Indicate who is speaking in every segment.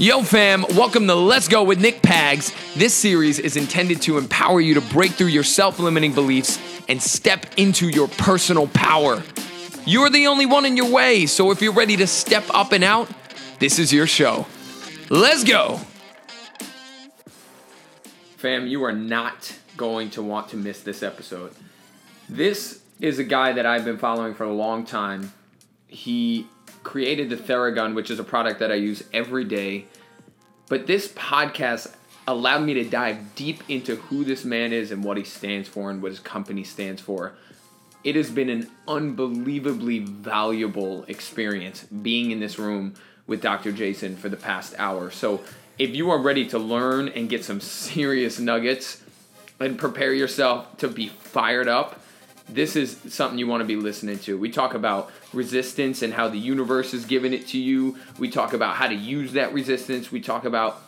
Speaker 1: Yo, fam, welcome to Let's Go with Nick Pags. This series is intended to empower you to break through your self limiting beliefs and step into your personal power. You're the only one in your way, so if you're ready to step up and out, this is your show. Let's go! Fam, you are not going to want to miss this episode. This is a guy that I've been following for a long time. He created the Theragun, which is a product that I use every day. But this podcast allowed me to dive deep into who this man is and what he stands for and what his company stands for. It has been an unbelievably valuable experience being in this room with Dr. Jason for the past hour. So, if you are ready to learn and get some serious nuggets and prepare yourself to be fired up, this is something you want to be listening to. We talk about resistance and how the universe is giving it to you. We talk about how to use that resistance. We talk about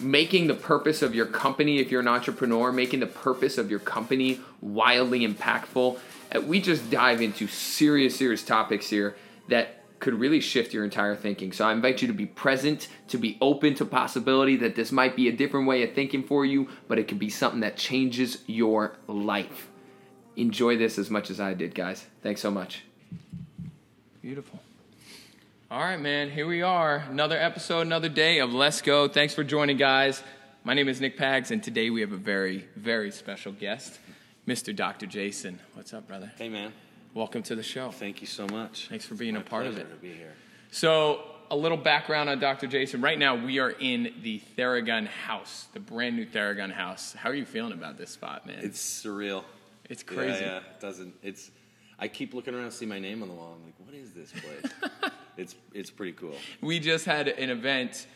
Speaker 1: making the purpose of your company, if you're an entrepreneur, making the purpose of your company wildly impactful. Uh, We just dive into serious, serious topics here that could really shift your entire thinking. So I invite you to be present, to be open to possibility that this might be a different way of thinking for you, but it could be something that changes your life. Enjoy this as much as I did, guys. Thanks so much. Beautiful. All right, man. Here we are. Another episode, another day of Let's Go. Thanks for joining, guys. My name is Nick Pags, and today we have a very, very special guest, Mr. Dr. Jason. What's up, brother?
Speaker 2: Hey man,
Speaker 1: Welcome to the show.
Speaker 2: thank you so much.
Speaker 1: Thanks for being
Speaker 2: My
Speaker 1: a part of
Speaker 2: pleasure
Speaker 1: it.
Speaker 2: To be here.
Speaker 1: So, a little background on Dr. Jason. Right now, we are in the Theragun house, the brand new Theragun house. How are you feeling about this spot, man?
Speaker 2: It's surreal.
Speaker 1: It's crazy.
Speaker 2: Yeah, yeah. It doesn't. It's. I keep looking around, see my name on the wall. I'm like, what is this place? it's it's pretty cool.
Speaker 1: We just had an event.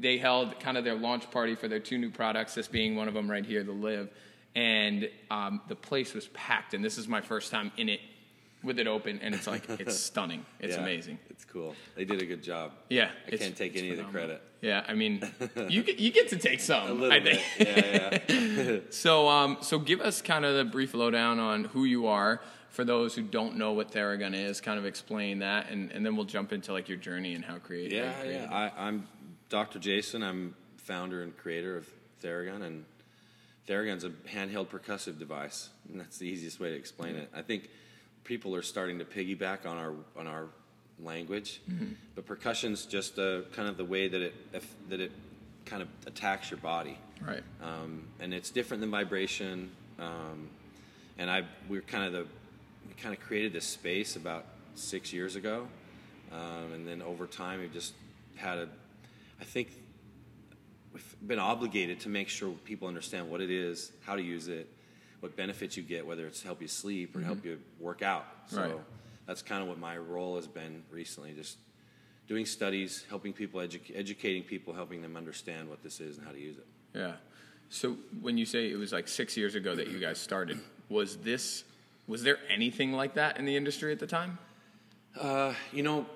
Speaker 1: They held kind of their launch party for their two new products, this being one of them right here, the Liv. And um, the place was packed. And this is my first time in it with it open. And it's like, it's stunning. It's
Speaker 2: Yeah,
Speaker 1: amazing.
Speaker 2: It's cool. They did a good job.
Speaker 1: Yeah.
Speaker 2: I can't take any of the credit.
Speaker 1: Yeah, I mean, you get, you get to take some.
Speaker 2: A little
Speaker 1: I
Speaker 2: bit.
Speaker 1: think.
Speaker 2: Yeah, yeah.
Speaker 1: So, um, so give us kind of the brief lowdown on who you are for those who don't know what Theragun is. Kind of explain that, and, and then we'll jump into like your journey and how creative.
Speaker 2: yeah,
Speaker 1: how you
Speaker 2: yeah. I, I'm Dr. Jason. I'm founder and creator of Theragun, and Theragun's a handheld percussive device, and that's the easiest way to explain it. I think people are starting to piggyback on our on our language,
Speaker 1: Mm-hmm.
Speaker 2: but percussion's just uh, kind of the way that it that it kind of attacks your body.
Speaker 1: Right.
Speaker 2: um, and it's different than vibration. Um, and I we're kind of the we kind of created this space about six years ago, um, and then over time we've just had a I think we've been obligated to make sure people understand what it is, how to use it, what benefits you get, whether it's to help you sleep or help you work out. So
Speaker 1: Right.
Speaker 2: That's kind of what my role has been recently, just doing studies, helping people, edu- educating people, helping them understand what this is and how to use it.
Speaker 1: Yeah. So when you say it was like six years ago that you guys started, was this was there anything like that in the industry at the time?
Speaker 2: Uh, you know,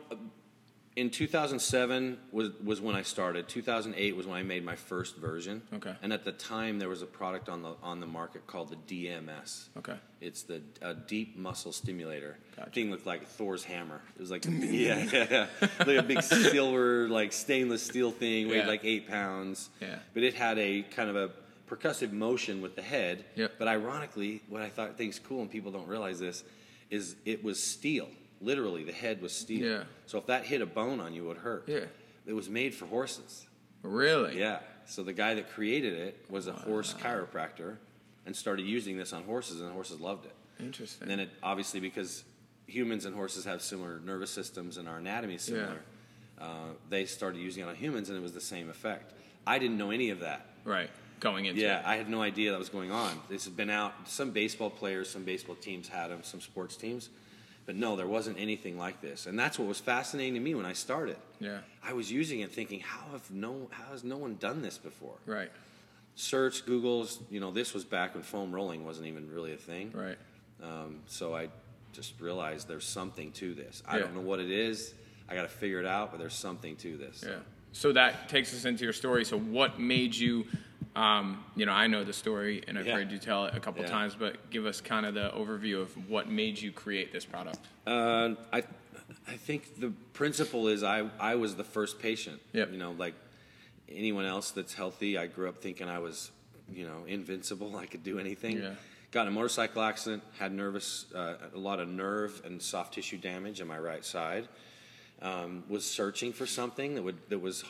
Speaker 2: in 2007 was was when I started. 2008 was when I made my first version.
Speaker 1: Okay.
Speaker 2: And at the time, there was a product on the on the market called the DMS.
Speaker 1: Okay.
Speaker 2: It's the uh, deep muscle stimulator.
Speaker 1: Gotcha.
Speaker 2: Thing looked like Thor's hammer. It was like yeah, yeah, yeah, like a big silver like stainless steel thing, weighed
Speaker 1: Yeah.
Speaker 2: like eight pounds.
Speaker 1: Yeah.
Speaker 2: But it had a kind of a percussive motion with the head.
Speaker 1: Yep.
Speaker 2: But ironically, what I thought thinks cool, and people don't realize this, is it was steel. Literally, the head was steel.
Speaker 1: Yeah.
Speaker 2: So if that hit a bone on you, it would hurt.
Speaker 1: Yeah.
Speaker 2: It was made for horses.
Speaker 1: Really?
Speaker 2: Yeah. So the guy that created it was a horse chiropractor and started using this on horses, and the horses loved it.
Speaker 1: Interesting.
Speaker 2: And then it obviously because humans and horses have similar nervous systems and our anatomy is similar, uh, they started using it on humans, and it was the same effect. I didn't know any of that.
Speaker 1: right. Going into
Speaker 2: Yeah,
Speaker 1: it.
Speaker 2: I had no idea that was going on. This has been out. Some baseball players, some baseball teams had them, some sports teams, but no, there wasn't anything like this. And that's what was fascinating to me when I started.
Speaker 1: Yeah.
Speaker 2: I was using it, thinking, how have no, how has no one done this before?
Speaker 1: Right.
Speaker 2: Search, Google's. You know, this was back when foam rolling wasn't even really a thing.
Speaker 1: Right.
Speaker 2: Um, so I just realized there's something to this. I
Speaker 1: Yeah.
Speaker 2: don't know what it is. I got to figure it out, but there's something to this.
Speaker 1: Yeah. So that takes us into your story. So what made you, um, you know, I know the story and I've
Speaker 2: Yeah.
Speaker 1: heard you tell it a couple
Speaker 2: Yeah.
Speaker 1: times, but give us kind of the overview of what made you create this product.
Speaker 2: Uh, I, I think the principle is I, I was the first patient.
Speaker 1: Yep.
Speaker 2: You know, like anyone else that's healthy, I grew up thinking I was, you know, invincible. I could do anything.
Speaker 1: Yeah.
Speaker 2: Got in a motorcycle accident. Had nervous, uh, a lot of nerve and soft tissue damage on my right side. Um, was searching for something that would that was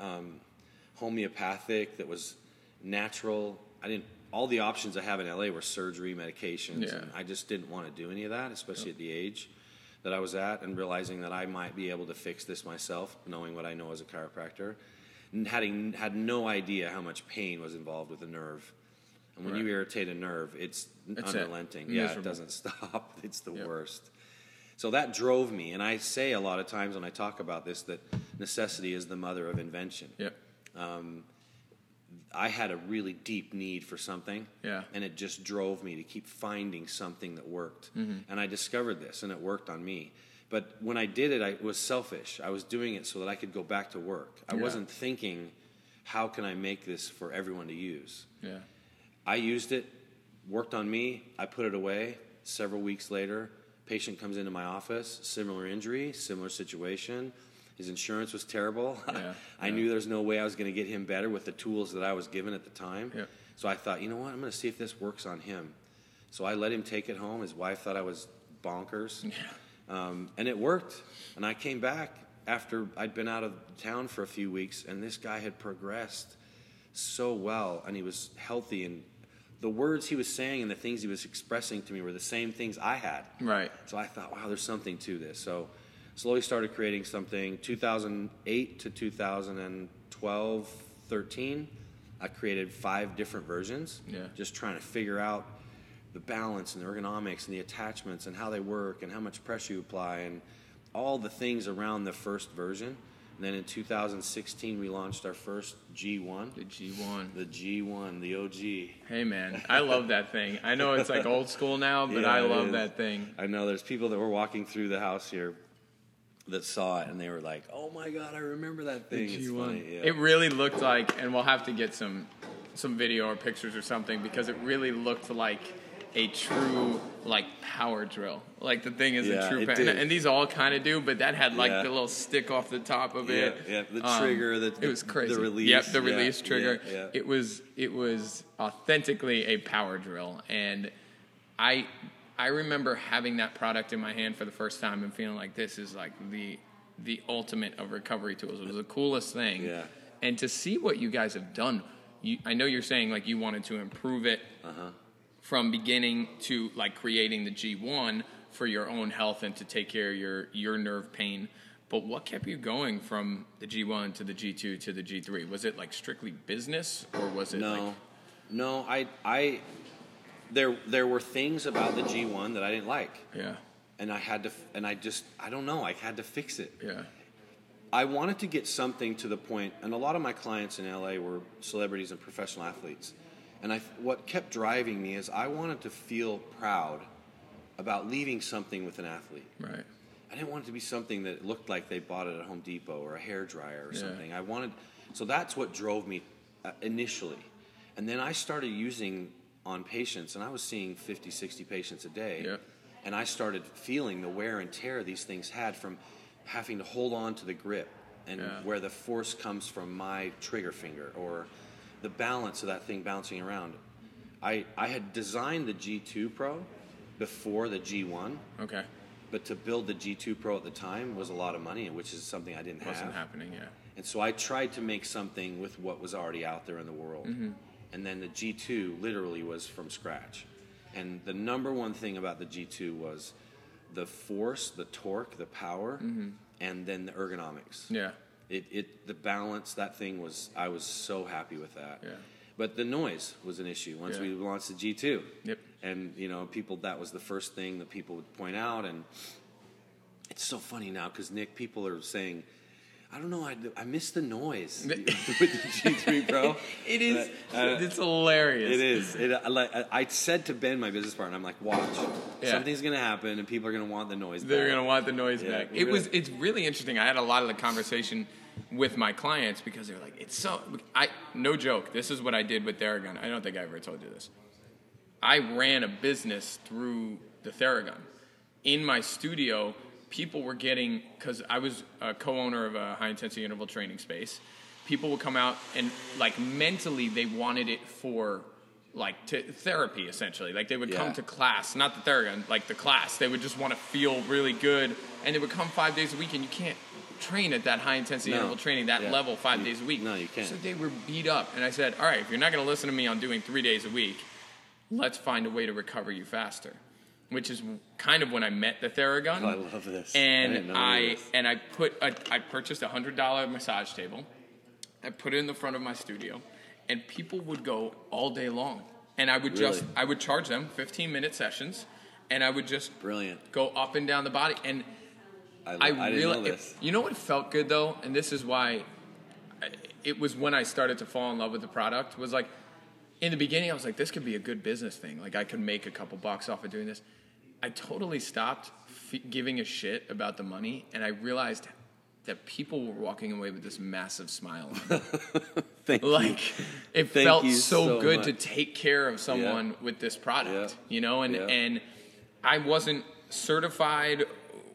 Speaker 2: um, homeopathic, that was natural. I didn't. All the options I have in LA were surgery, medications,
Speaker 1: Yeah.
Speaker 2: and I just didn't want to do any of that, especially at the age that I was at, and realizing that I might be able to fix this myself, knowing what I know as a chiropractor, and having had no idea how much pain was involved with a nerve. And when you irritate a nerve, it's
Speaker 1: That's it.
Speaker 2: unrelenting. Yeah, it doesn't stop. It's the
Speaker 1: Yep.
Speaker 2: worst. So that drove me, and I say a lot of times when I talk about this that necessity is the mother of invention.
Speaker 1: Yep.
Speaker 2: Um, I had a really deep need for something,
Speaker 1: Yeah.
Speaker 2: and it just drove me to keep finding something that worked.
Speaker 1: Mm-hmm.
Speaker 2: And I discovered this, and it worked on me. But when I did it, I was selfish. I was doing it so that I could go back to work. I
Speaker 1: Yeah.
Speaker 2: wasn't thinking, how can I make this for everyone to use?
Speaker 1: Yeah.
Speaker 2: I used it, worked on me. I put it away. Several weeks later, patient comes into my office, similar injury, similar situation. His insurance was terrible.
Speaker 1: Yeah,
Speaker 2: I
Speaker 1: yeah.
Speaker 2: knew there was no way I was going to get him better with the tools that I was given at the time.
Speaker 1: Yeah.
Speaker 2: So I thought, you know what? I'm going to see if this works on him. So I let him take it home. His wife thought I was bonkers.
Speaker 1: Yeah.
Speaker 2: Um, and it worked. And I came back after I'd been out of town for a few weeks, and this guy had progressed so well, and he was healthy, and the words he was saying and the things he was expressing to me were the same things I had.
Speaker 1: Right.
Speaker 2: So I thought, wow, there's something to this. So slowly started creating something. 2008 to 2012, 13, I created five different versions.
Speaker 1: Yeah.
Speaker 2: Just trying to figure out the balance and the ergonomics and the attachments and how they work and how much pressure you apply and all the things around the first version. And then in 2016, we launched our first G1.
Speaker 1: The G1.
Speaker 2: The G1, the OG.
Speaker 1: Hey man, I love that thing. I know it's like old school now, but
Speaker 2: Yeah,
Speaker 1: I love that thing.
Speaker 2: I know there's people that were walking through the house here that saw it and they were like, "Oh my god, I remember that thing." It's funny. Yeah.
Speaker 1: It really looked like, and we'll have to get some some video or pictures or something because it really looked like a true like power drill. Like the thing is
Speaker 2: Yeah,
Speaker 1: a true,
Speaker 2: it
Speaker 1: pa- and, and these all kind of do, but that had like
Speaker 2: Yeah.
Speaker 1: the little stick off the top of it.
Speaker 2: yeah, the
Speaker 1: Um,
Speaker 2: trigger, the-
Speaker 1: it was crazy.
Speaker 2: the release,
Speaker 1: Yep, the
Speaker 2: yeah,
Speaker 1: release trigger.
Speaker 2: yeah, yeah.
Speaker 1: It was it was authentically a power drill, and I I remember having that product in my hand for the first time and feeling like this is like the the ultimate of recovery tools. It was the coolest thing.
Speaker 2: Yeah.
Speaker 1: And to see what you guys have done, you, I know you're saying like you wanted to improve it
Speaker 2: Uh-huh.
Speaker 1: from beginning to like creating the G1 for your own health and to take care of your your nerve pain. But what kept you going from the G1 to the G2 to the G3? Was it like strictly business or was it
Speaker 2: no,
Speaker 1: like
Speaker 2: no, I, I, there, there were things about the G1 that I didn't like,
Speaker 1: yeah,
Speaker 2: and I had to, and I just, I don't know, I had to fix it.
Speaker 1: yeah,
Speaker 2: I wanted to get something to the point, and a lot of my clients in LA were celebrities and professional athletes. And I, what kept driving me is I wanted to feel proud about leaving something with an athlete.
Speaker 1: right,
Speaker 2: I didn't want it to be something that looked like they bought it at Home Depot or a hair dryer or
Speaker 1: Yeah.
Speaker 2: something. I wanted, so that's what drove me uh, initially. And then I started using on patients, and I was seeing 50, 60 patients a day.
Speaker 1: Yeah.
Speaker 2: And I started feeling the wear and tear these things had from having to hold on to the grip and
Speaker 1: Yeah.
Speaker 2: where the force comes from my trigger finger or the balance of that thing bouncing around. I, I had designed the G2 Pro before the G1.
Speaker 1: okay,
Speaker 2: But to build the G2 Pro at the time was a lot of money, which is something I didn't
Speaker 1: wasn't
Speaker 2: have.
Speaker 1: happening. Yeah,
Speaker 2: And so I tried to make something with what was already out there in the world.
Speaker 1: Mm-hmm.
Speaker 2: And then the G2 literally was from scratch. And the number one thing about the G2 was the force, the torque, the power, and then the ergonomics.
Speaker 1: Mm-hmm. yeah,
Speaker 2: It, it the balance that thing was I was so happy with that.
Speaker 1: Yeah.
Speaker 2: But the noise was an issue once
Speaker 1: Yeah.
Speaker 2: we launched the G2.
Speaker 1: Yep.
Speaker 2: And you know, people that was the first thing that people would point out and it's so funny now cuz Nick people are saying I don't know. I, I miss the noise with the G3 Pro.
Speaker 1: it is.
Speaker 2: Uh,
Speaker 1: it's hilarious.
Speaker 2: It is. It, I, like, I said to Ben, my business partner, I'm like, watch.
Speaker 1: Yeah.
Speaker 2: Something's to happen and people are to want the noise back.
Speaker 1: They're
Speaker 2: back.
Speaker 1: gonna want the noise
Speaker 2: Yeah,
Speaker 1: back. It was. It's really interesting. I had a lot of the conversation with my clients because they're like, "It's so." I no joke. This is what I did with Theragun. I don't think I ever told you this. I ran a business through the Theragun. In my studio, people were getting because I was a co-owner of a high intensity interval training space. people would come out and like mentally they wanted it for like to therapy essentially. Like they would come to class, not the Theragun, like the class. They would just want to feel really good, and they would come five days a week, and you can't train at that high intensity
Speaker 2: No.
Speaker 1: interval training that
Speaker 2: Yeah.
Speaker 1: level five
Speaker 2: You-
Speaker 1: days a week.
Speaker 2: no, you can't.
Speaker 1: So they were beat up, and I said, all right, if you're not going to listen to me on doing three days a week, let's find a way to recover you faster. Which is kind of when I met the Theragun.
Speaker 2: Oh, I love this.
Speaker 1: And I,
Speaker 2: this.
Speaker 1: and I put a, I purchased a hundred dollar massage table. I put it in the front of my studio, and people would go all day long. And I would just I would charge them 15 minute sessions, and I would just
Speaker 2: Brilliant.
Speaker 1: go up and down the body. And
Speaker 2: I,
Speaker 1: I,
Speaker 2: I
Speaker 1: really,
Speaker 2: know this.
Speaker 1: you know what felt good though, and this is why it was when I started to fall in love with the product. Was like in the beginning, I was like, this could be a good business thing. Like I could make a couple bucks off of doing this. I totally stopped f- giving a shit about the money, and I realized that people were walking away with this massive smile.
Speaker 2: Thank you.
Speaker 1: like it
Speaker 2: Thank
Speaker 1: felt
Speaker 2: you
Speaker 1: so,
Speaker 2: so
Speaker 1: good to take care of someone with this product
Speaker 2: Yeah.
Speaker 1: you know and
Speaker 2: Yeah.
Speaker 1: and i wasn't certified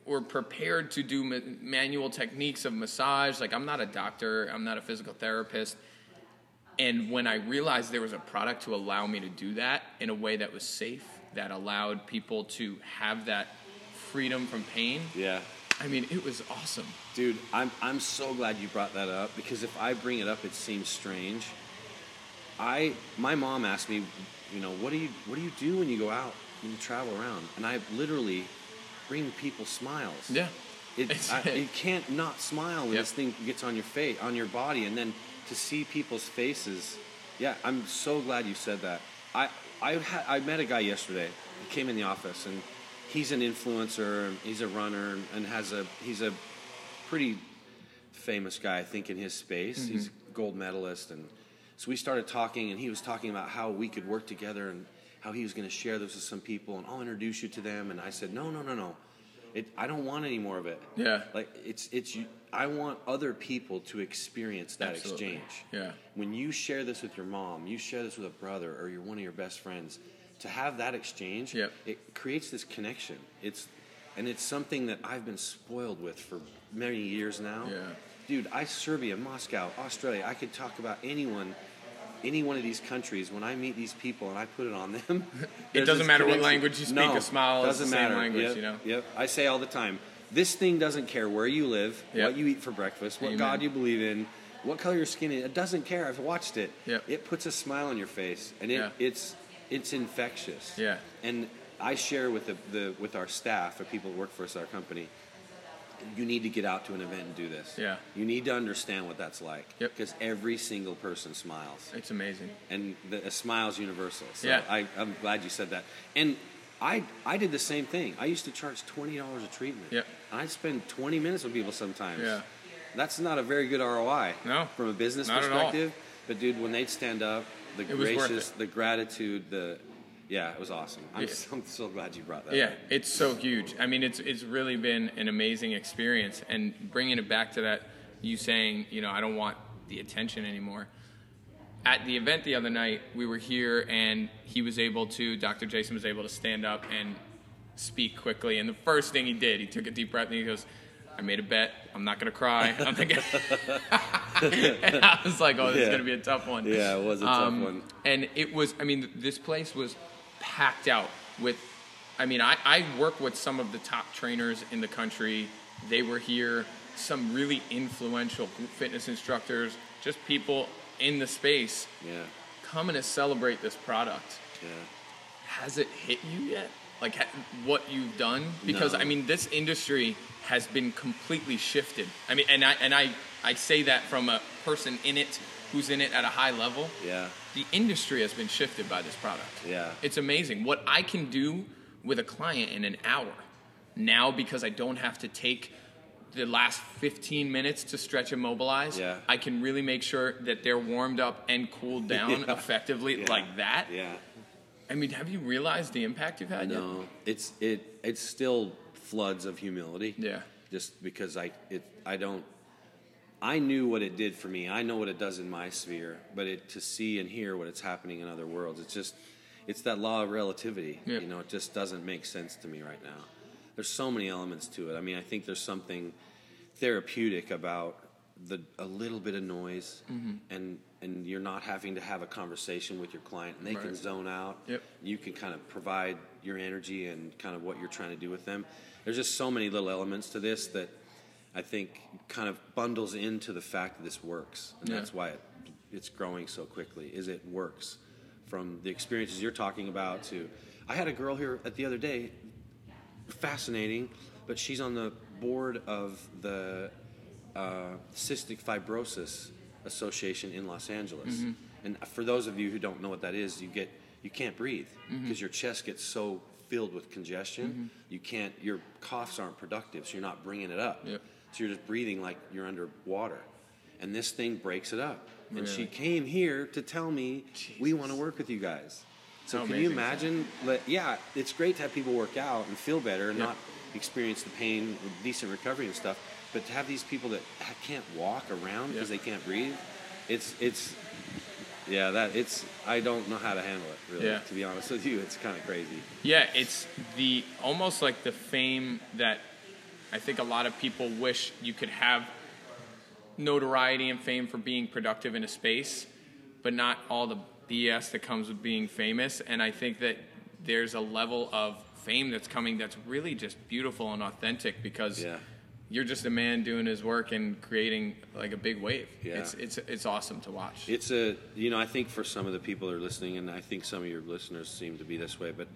Speaker 1: or prepared to do ma- manual techniques of massage like i'm not a doctor i'm not a physical therapist and when i realized there was a product to allow me to do that in a way that was safe that allowed people to have that freedom from pain
Speaker 2: Yeah.
Speaker 1: i mean it was awesome
Speaker 2: Dude, I'm I'm so glad you brought that up because if I bring it up, it seems strange. I my mom asked me, you know, what do you what do you do when you go out when you travel around? And I literally bring people smiles.
Speaker 1: yeah
Speaker 2: It,
Speaker 1: It's-
Speaker 2: I, you can't not smile when
Speaker 1: Yep.
Speaker 2: this thing gets on your face, on your body, and then to see people's faces. Yeah, I'm so glad you said that. I I had I met a guy yesterday. He came in the office, and he's an influencer. and He's a runner, and has a he's a pretty famous guy, I think, in his space. Mm-hmm. He's a gold medalist, and so we started talking, and he was talking about how we could work together and how he was going to share this with some people, and I'll introduce you to them. And I said, no, no, no, no. It, I don't want any more of it.
Speaker 1: Yeah.
Speaker 2: Like it's it's. I want other people to experience that
Speaker 1: Absolutely.
Speaker 2: exchange.
Speaker 1: Yeah.
Speaker 2: When you share this with your mom, you share this with a brother or you're one of your best friends, to have that exchange,
Speaker 1: Yep.
Speaker 2: it creates this connection. It's and it's something that I've been spoiled with for many years now.
Speaker 1: Yeah.
Speaker 2: Dude, I Serbia, Moscow, Australia, I could talk about anyone any one of these countries when I meet these people and I put it on them. it
Speaker 1: doesn't matter what language you speak,
Speaker 2: No,
Speaker 1: a smile
Speaker 2: doesn't
Speaker 1: the same
Speaker 2: matter.
Speaker 1: language,
Speaker 2: Yep,
Speaker 1: you know?
Speaker 2: Yep. I say all the time, this thing doesn't care where you live,
Speaker 1: Yep.
Speaker 2: what you eat for breakfast, what
Speaker 1: Amen.
Speaker 2: God you believe in, what color your skin is. It doesn't care. I've watched it.
Speaker 1: Yep.
Speaker 2: It puts a smile on your face, and it,
Speaker 1: Yeah.
Speaker 2: it's it's infectious.
Speaker 1: Yeah.
Speaker 2: And I share with the, the with our staff, the people that work for us, our company. You need to get out to an event and do this.
Speaker 1: Yeah.
Speaker 2: You need to understand what that's like.
Speaker 1: Yep.
Speaker 2: Because every single person smiles
Speaker 1: it's amazing
Speaker 2: and the, a smile is universal. So
Speaker 1: Yeah.
Speaker 2: I, I'm glad you said that. And I I did the same thing. I used to charge twenty dollars a treatment.
Speaker 1: Yep.
Speaker 2: And I'd spend twenty minutes with people sometimes.
Speaker 1: Yeah.
Speaker 2: That's not a very good ROI.
Speaker 1: No,
Speaker 2: From a business
Speaker 1: not at all.
Speaker 2: perspective. But dude, when they'd stand up, the
Speaker 1: It
Speaker 2: gracious, the gratitude, the yeah, it was awesome. I'm,
Speaker 1: Yeah.
Speaker 2: so, I'm so glad you brought that.
Speaker 1: Yeah,
Speaker 2: up.
Speaker 1: it's so huge. I mean, it's it's really been an amazing experience, and bringing it back to that, you saying, you know, I don't want the attention anymore. At the event the other night, we were here, and he was able to, Dr. Jason was able to stand up and speak quickly. And the first thing he did, he took a deep breath and he goes, "I made a bet. I'm not gonna cry." I'm thinking, and I was like, "Oh, this is gonna be a tough one."
Speaker 2: Yeah, it was a tough um, one.
Speaker 1: And it was, I mean, this place was packed out with, I mean, I, I work with some of the top trainers in the country. They were here, some really influential group fitness instructors, just people in the space
Speaker 2: Yeah.
Speaker 1: coming to celebrate this product.
Speaker 2: Yeah.
Speaker 1: Has it hit you yet? Like ha- what you've done? Because
Speaker 2: No.
Speaker 1: I mean, this industry has been completely shifted. I mean, and I and I I say that from a person in it who's in it at a high level
Speaker 2: Yeah.
Speaker 1: the industry has been shifted by this product.
Speaker 2: Yeah.
Speaker 1: It's amazing what I can do with a client in an hour now because I don't have to take the last 15 minutes to stretch and mobilize.
Speaker 2: Yeah.
Speaker 1: I can really make sure that they're warmed up and cooled down
Speaker 2: Yeah.
Speaker 1: effectively
Speaker 2: Yeah.
Speaker 1: like that.
Speaker 2: Yeah.
Speaker 1: I mean, have you realized the impact you've had yet?
Speaker 2: No, it's it it's still floods of humility.
Speaker 1: Yeah.
Speaker 2: Just because I it I don't I knew what it did for me. I know what it does in my sphere, but it to see and hear what it's happening in other worlds, it's just it's that law of relativity.
Speaker 1: Yeah.
Speaker 2: You know, it just doesn't make sense to me right now. There's so many elements to it. I mean, I think there's something therapeutic about the a little bit of noise,
Speaker 3: Mm-hmm.
Speaker 2: and and you're not having to have a conversation with your client, and they can zone out.
Speaker 3: Yep.
Speaker 2: You can kind of provide your energy and kind of what you're trying to do with them. There's just so many little elements to this that I think kind of bundles into the fact that this works, and
Speaker 3: Yeah.
Speaker 2: that's why it, it's growing so quickly. Is it works from the experiences you're talking about to. I had a girl here at the other day fascinating, but she's on the board of the uh, Cystic Fibrosis Association in Los Angeles. Mm-hmm. And for those of you who don't know what that is, you get you can't breathe mm-hmm. because your chest gets so filled with congestion. Mm-hmm. You can't your coughs aren't productive, so you're not bringing it up.
Speaker 3: Yep.
Speaker 2: So you're just breathing like you're underwater. And this thing breaks it up. And she came here to tell me we want to work with you guys. So
Speaker 3: How
Speaker 2: can you imagine? Let, yeah, it's great to have people work out and feel better and not experience the pain with decent recovery and stuff. But to have these people that can't walk around because they can't breathe, it's it's yeah that it's I don't know how to handle it really.
Speaker 3: Yeah.
Speaker 2: To be honest with you, it's kind of crazy.
Speaker 1: Yeah, it's the almost like the fame that I think a lot of people wish you could have notoriety and fame for being productive in a space, but not all the BS that comes with being famous. And I think that there's a level of fame that's coming that's really just beautiful and authentic because
Speaker 2: Yeah.
Speaker 1: you're just a man doing his work and creating like a big wave.
Speaker 2: Yeah.
Speaker 1: It's it's it's awesome to watch.
Speaker 2: It's a you know I think for some of the people that are listening, and I think some of your listeners seem to be this way, but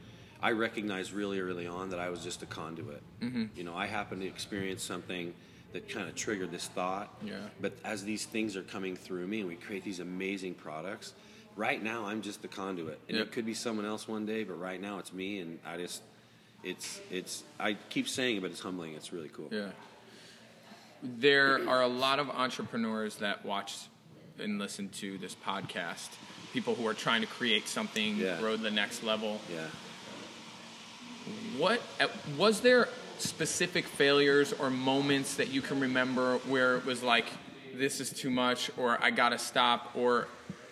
Speaker 2: I recognized really early on that I was just a conduit. Mm-hmm. You know, I happened to experience something that kind of triggered this thought.
Speaker 1: Yeah.
Speaker 2: But as these things are coming through me, and we create these amazing products. Right now, I'm just the conduit, and
Speaker 1: Yep.
Speaker 2: it could be someone else one day, but right now it's me, and I just, it's, it's. I keep saying it, but it's humbling. It's really cool.
Speaker 1: Yeah. There are a lot of entrepreneurs that watch and listen to this podcast. People who are trying to create something,
Speaker 2: Yeah.
Speaker 1: grow to the next level.
Speaker 2: Yeah.
Speaker 1: What uh, was there specific failures or moments that you can remember where it was like, this is too much, or I gotta stop, or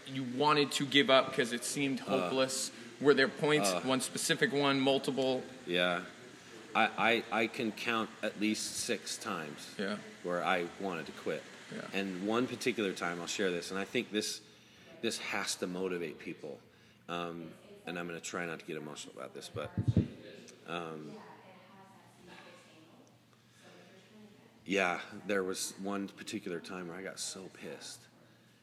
Speaker 1: you wanted to give up because it seemed
Speaker 2: Uh.
Speaker 1: hopeless? Were there points, one specific one, multiple?
Speaker 2: Yeah. I, I, I can count at least six times
Speaker 1: Yeah.
Speaker 2: where I wanted to quit.
Speaker 1: Yeah.
Speaker 2: And one particular time, I'll share this, and I think this this has to motivate people. Um, and I'm going to try not to get emotional about this, but um, yeah, there was one particular time where I got so pissed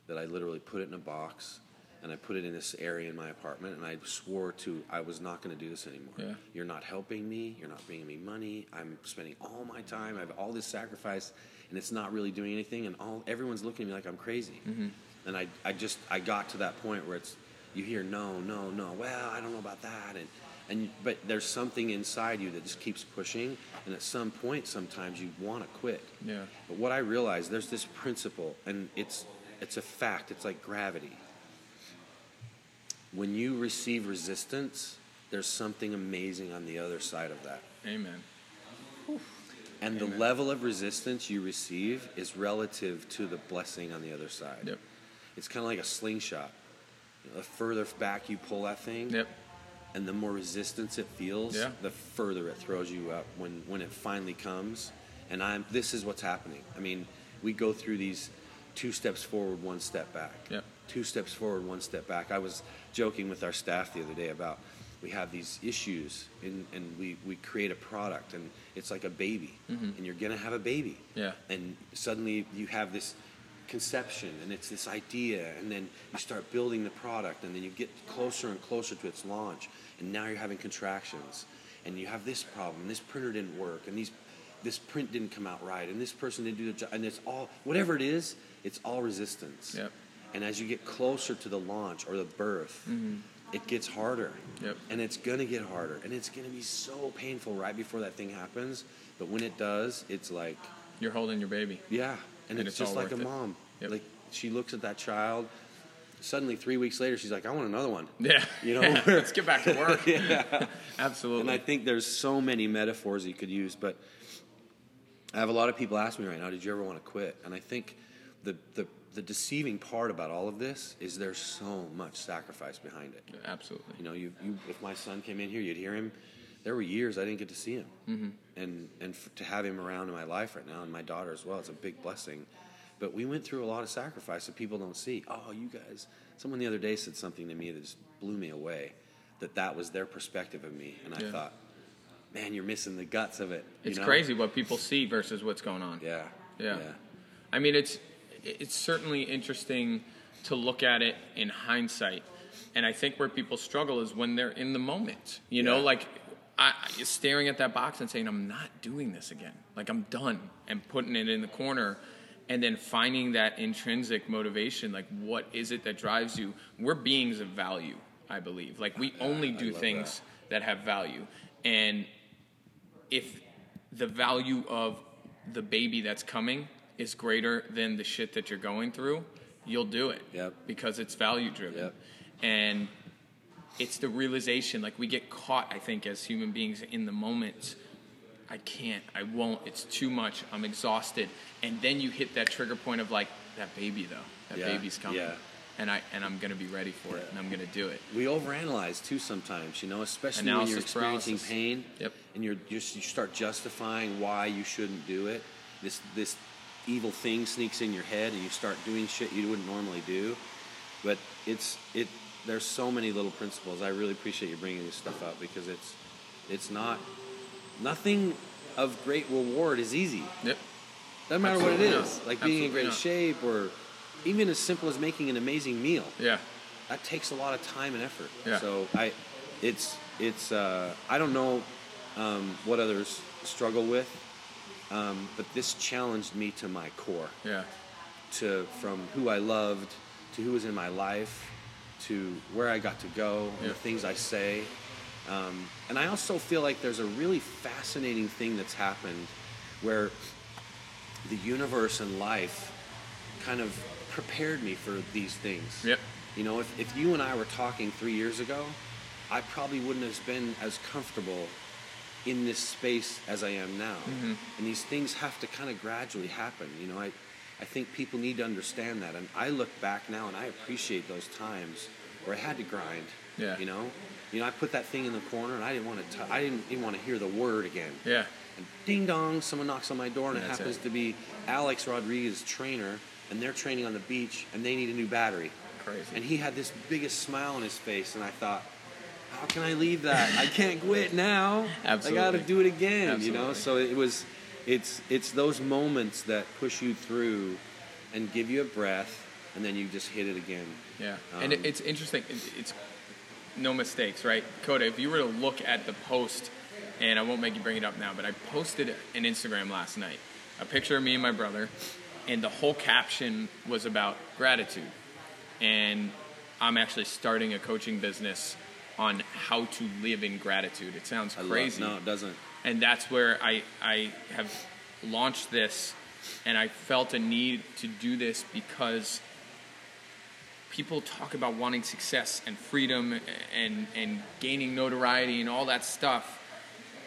Speaker 2: that I literally put it in a box and I put it in this area in my apartment and I swore to I was not going to do this anymore.
Speaker 1: Yeah.
Speaker 2: You're not helping me. You're not bringing me money. I'm spending all my time. I have all this sacrifice and it's not really doing anything and all everyone's looking at me like I'm crazy. And I, I just I got to that point where it's you hear no, no, no. Well, I don't know about that and and but there's something inside you that just keeps pushing and at some point sometimes you want to quit.
Speaker 1: Yeah.
Speaker 2: But what I realized, there's this principle, and it's it's a fact. It's like gravity. When you receive resistance, there's something amazing on the other side of that.
Speaker 1: Amen.
Speaker 2: And the level of resistance you receive is relative to the blessing on the other side.
Speaker 1: Yep.
Speaker 2: It's kind of like a slingshot. The further back you pull that thing,
Speaker 1: Yep.
Speaker 2: And the more resistance it feels,
Speaker 1: Yeah.
Speaker 2: the further it throws you up when, when it finally comes. And I'm this is what's happening. I mean, we go through these two steps forward, one step back.
Speaker 1: Yep.
Speaker 2: Two steps forward, one step back. I was joking with our staff the other day about we have these issues and, and we, we create a product and it's like a baby mm-hmm. and you're gonna have a baby.
Speaker 1: Yeah.
Speaker 2: And suddenly you have this conception and it's this idea and then you start building the product and then you get closer and closer to its launch and now you're having contractions and you have this problem this printer didn't work and these this print didn't come out right and this person didn't do the job and it's all whatever it is it's all resistance
Speaker 1: Yep.
Speaker 2: and as you get closer to the launch or the birth mm-hmm. it gets harder
Speaker 1: Yep.
Speaker 2: and it's gonna get harder and it's gonna be so painful right before that thing happens but when it does it's like
Speaker 1: You're holding your baby.
Speaker 2: yeah, and,
Speaker 1: And
Speaker 2: it's,
Speaker 1: it's
Speaker 2: just like a mom.
Speaker 1: Yep.
Speaker 2: Like she looks at that child. Suddenly, three weeks later, she's like, "I want another one."
Speaker 1: Yeah.
Speaker 2: You know,
Speaker 1: Let's get back to work.
Speaker 2: yeah.
Speaker 1: Absolutely.
Speaker 2: And I think there's so many metaphors you could use, but I have a lot of people ask me right now, "Did you ever want to quit?" And I think the the the deceiving part about all of this is there's so much sacrifice behind it.
Speaker 1: Absolutely.
Speaker 2: You know, you, you if my son came in here, you'd hear him. There were years I didn't get to see him, mm-hmm. and and f- to have him around in my life right now, and my daughter as well, it's a big blessing. but we went through a lot of sacrifice that people don't see. Oh, you guys! Someone the other day said something to me that just blew me away. That that was their perspective of me, and I
Speaker 1: Yeah.
Speaker 2: thought, man, you're missing the guts of it. you
Speaker 1: It's
Speaker 2: know?
Speaker 1: crazy what people see versus what's going on.
Speaker 2: Yeah.
Speaker 1: Yeah. I mean, it's it's certainly interesting to look at it in hindsight, and I think where people struggle is when they're in the moment. You know, like I, staring at that box and saying, "I'm not doing this again. Like I'm done," and putting it in the corner, and then finding that intrinsic motivation. Like, what is it that drives you? We're beings of value, I believe. Like we only do things that have value, and if the value of the baby that's coming is greater than the shit that you're going through, you'll do it.
Speaker 2: Yep.
Speaker 1: Because it's value driven.
Speaker 2: Yep.
Speaker 1: And it's the realization, like we get caught, I think, as human beings in the moment. I can't, I won't, it's too much, I'm exhausted. And then you hit that trigger point of like, that baby though. That
Speaker 2: Yeah,
Speaker 1: baby's coming.
Speaker 2: yeah.
Speaker 1: And I and I'm gonna be ready for it and I'm gonna do it.
Speaker 2: we overanalyze too sometimes, you know, especially when you're experiencing
Speaker 1: paralysis.
Speaker 2: pain
Speaker 1: Yep.
Speaker 2: and you're, you're you start justifying why you shouldn't do it. This this evil thing sneaks in your head and you start doing shit you wouldn't normally do. But it's it there's so many little principles. I really appreciate you bringing this stuff up because it's it's not nothing of great reward is easy.
Speaker 1: Yep.
Speaker 2: Doesn't matter what it is.
Speaker 1: Not.
Speaker 2: like being in great
Speaker 1: not.
Speaker 2: shape or even as simple as making an amazing meal
Speaker 1: Yeah.
Speaker 2: that takes a lot of time and effort.
Speaker 1: Yeah.
Speaker 2: So I, it's it's uh, I don't know um, what others struggle with, um, but this challenged me to my core,
Speaker 1: Yeah.
Speaker 2: to from who I loved to who was in my life, to where I got to go, and
Speaker 1: Yeah.
Speaker 2: the things I say. Um, and I also feel like there's a really fascinating thing that's happened where the universe and life kind of prepared me for these things.
Speaker 1: Yep.
Speaker 2: You know, if, if you and I were talking three years ago, I probably wouldn't have been as comfortable in this space as I am now.
Speaker 1: Mm-hmm.
Speaker 2: And these things have to kind of gradually happen. You know, I, I think people need to understand that. And I look back now and I appreciate those times where I had to grind.
Speaker 1: Yeah.
Speaker 2: You know, you know, I put that thing in the corner and I didn't want to. I didn't even want to hear the word again.
Speaker 1: Yeah.
Speaker 2: And ding dong, someone knocks on my door, and it happens
Speaker 1: it.
Speaker 2: to be Alex Rodriguez, trainer, and they're training on the beach, and they need a new battery.
Speaker 1: Crazy.
Speaker 2: And he had this biggest smile on his face, and I thought, how can I leave that? I can't quit now. Absolutely. I got to do it again. Absolutely. You know, so it was, it's it's those moments that push you through, and give you a breath, and then you just hit it again.
Speaker 1: Yeah, and
Speaker 2: Um,
Speaker 1: it, it's interesting. It- It's no mistakes, right, Coda? If you were to look at the post, and I won't make you bring it up now, but I posted an Instagram last night, a picture of me and my brother, and the whole caption was about gratitude, and I'm actually starting a coaching business on how to live in gratitude. It sounds
Speaker 2: I love-
Speaker 1: crazy
Speaker 2: no, it doesn't.
Speaker 1: And that's where I I have launched this, and I felt a need to do this because people talk about wanting success and freedom and and gaining notoriety and all that stuff,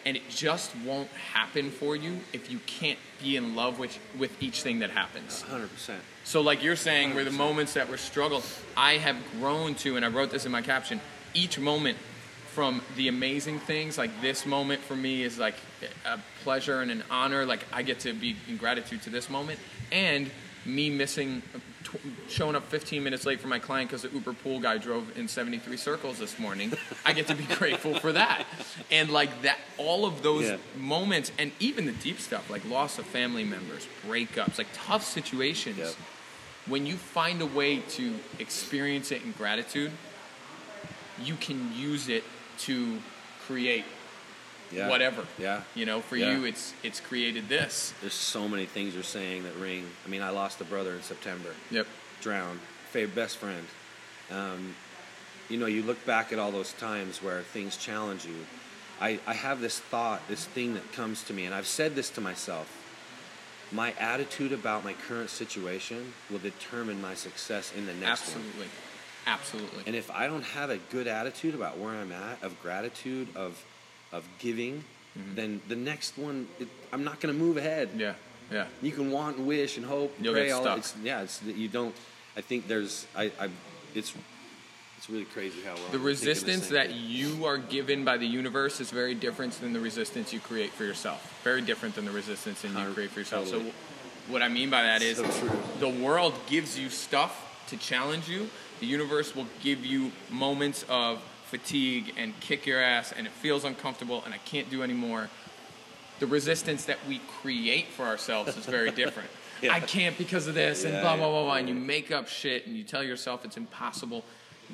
Speaker 1: and it just won't happen for you if you can't be in love with with each thing that happens.
Speaker 2: Hundred percent.
Speaker 1: So, like you're saying, were the moments that were struggle, I have grown to, and I wrote this in my caption. Each moment, from the amazing things, like this moment for me is like a pleasure and an honor. Like I get to be in gratitude to this moment, and me missing, tw- showing up 15 minutes late for my client because the Uber pool guy drove in 73 circles this morning. I get to be grateful for that, and like that, all of those
Speaker 2: Yeah.
Speaker 1: moments, and even the deep stuff like loss of family members, breakups, like tough situations
Speaker 2: Yep.
Speaker 1: when you find a way to experience it in gratitude, you can use it to create
Speaker 2: Yeah.
Speaker 1: whatever.
Speaker 2: Yeah.
Speaker 1: You know, for
Speaker 2: Yeah.
Speaker 1: you, it's it's created this.
Speaker 2: There's so many things you're saying that ring. I mean, I lost a brother in September.
Speaker 1: Yep.
Speaker 2: drowned, favorite best friend. Um, you know, you look back at all those times where things challenge you. I, I have this thought, this thing that comes to me, and I've said this to myself. My attitude about my current situation will determine my success in the next one.
Speaker 1: Absolutely. Absolutely.
Speaker 2: And if I don't have a good attitude about where I'm at, of gratitude, of of giving, mm-hmm. then the next one, it, I'm not going to move ahead
Speaker 1: yeah. Yeah.
Speaker 2: you can want and wish and hope and
Speaker 1: You'll
Speaker 2: pray
Speaker 1: get
Speaker 2: all
Speaker 1: stuck.
Speaker 2: it's yeah it's you don't i think there's i i it's it's really crazy how
Speaker 1: The
Speaker 2: all
Speaker 1: resistance
Speaker 2: same
Speaker 1: that
Speaker 2: thing.
Speaker 1: you are given by the universe is very different than the resistance you create for yourself. Very different than the resistance that you create for yourself.
Speaker 2: totally.
Speaker 1: So what I mean by that is
Speaker 2: So
Speaker 1: the world gives you stuff to challenge you. The universe will give you moments of fatigue and kick your ass, and it feels uncomfortable, and I can't do anymore. The resistance that we create for ourselves is very different.
Speaker 2: Yeah.
Speaker 1: I can't because of this, and
Speaker 2: Yeah,
Speaker 1: blah, blah,
Speaker 2: yeah,
Speaker 1: blah, blah,
Speaker 2: yeah.
Speaker 1: and you make up shit, and you tell yourself it's impossible.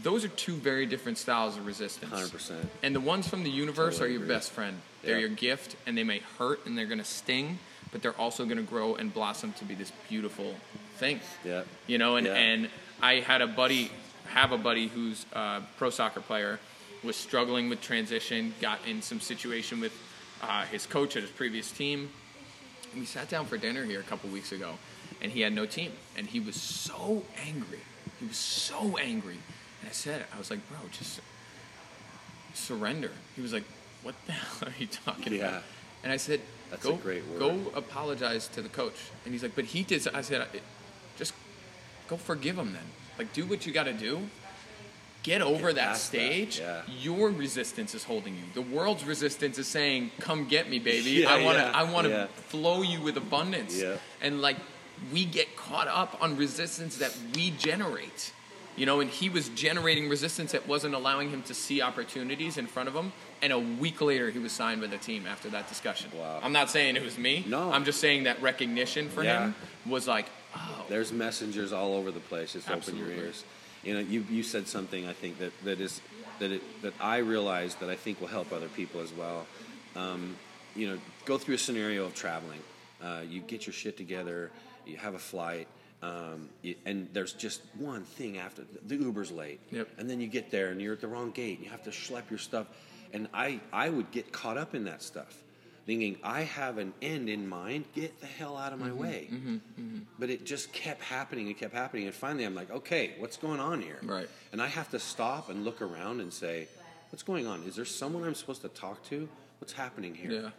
Speaker 1: Those are two very different styles of resistance.
Speaker 2: 100%.
Speaker 1: And the ones from the universe
Speaker 2: Totally
Speaker 1: are your
Speaker 2: agree.
Speaker 1: best friend. They're your gift, and they may hurt, and they're going to sting, but they're also going to grow and blossom to be this beautiful thing.
Speaker 2: Yeah.
Speaker 1: You know, and, and I had a buddy, have a buddy who's a pro soccer player, was struggling with transition, got in some situation with uh, his coach at his previous team. And we sat down for dinner here a couple weeks ago, and he had no team, and he was so angry. He was so angry, and I said, I was like, bro, just surrender. He was like, what the hell are you talking
Speaker 2: Yeah.
Speaker 1: about? And I said,
Speaker 2: That's
Speaker 1: go,
Speaker 2: a great word.
Speaker 1: go apologize to the coach. And he's like, but he did. I said, just go forgive him then. Like, do what you got to do. Get over that
Speaker 2: past that,
Speaker 1: stage.
Speaker 2: yeah.
Speaker 1: Your resistance is holding you. The world's resistance is saying, "Come get me, baby.
Speaker 2: Yeah,
Speaker 1: I want to.
Speaker 2: yeah,
Speaker 1: I want to flow you with abundance." And like, we get caught up on resistance that we generate. You know, and he was generating resistance that wasn't allowing him to see opportunities in front of him. And a week later, he was signed with the team after that discussion.
Speaker 2: Wow.
Speaker 1: I'm not saying it was me.
Speaker 2: No.
Speaker 1: I'm just saying that recognition for him was like, oh,
Speaker 2: There's messengers all over the place. Just open your ears. You know, you, you said something I think that, that is that it that I realized that I think will help other people as well. Um, you know, go through a scenario of traveling. Uh, you get your shit together. You have a flight. Um, you, and there's just one thing after the Uber's late,
Speaker 1: Yep.
Speaker 2: and then you get there and you're at the wrong gate. And you have to schlep your stuff, and I I would get caught up in that stuff, thinking I have an end in mind. Get the hell out of
Speaker 1: Mm-hmm,
Speaker 2: my way but it just kept happening and kept happening and finally i'm like okay what's going on here
Speaker 1: Right.
Speaker 2: and i have to stop and look around and say what's going on is there someone i'm supposed to talk to what's happening here
Speaker 1: Yeah.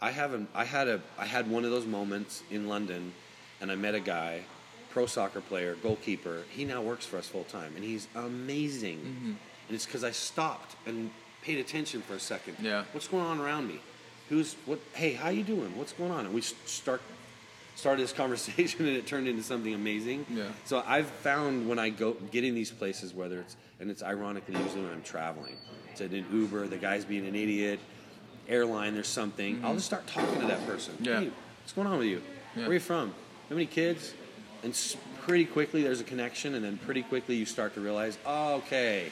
Speaker 2: i haven't i had a i had one of those moments in london and i met a guy pro soccer player goalkeeper he now works for us full time and he's amazing
Speaker 1: Mm-hmm.
Speaker 2: and it's because i stopped and paid attention for a second
Speaker 1: Yeah.
Speaker 2: what's going on around me who's what hey how you doing what's going on and we start started this conversation and it turned into something amazing
Speaker 1: Yeah.
Speaker 2: so i've found when i go get in these places whether it's and it's ironically usually when i'm traveling it's an uber the guy's being an idiot airline there's something i'll just start talking to that person
Speaker 1: Mm-hmm. Yeah.
Speaker 2: hey what's going on with you
Speaker 1: Yeah.
Speaker 2: where are you from how many kids and pretty quickly there's a connection and then pretty quickly you start to realize oh, okay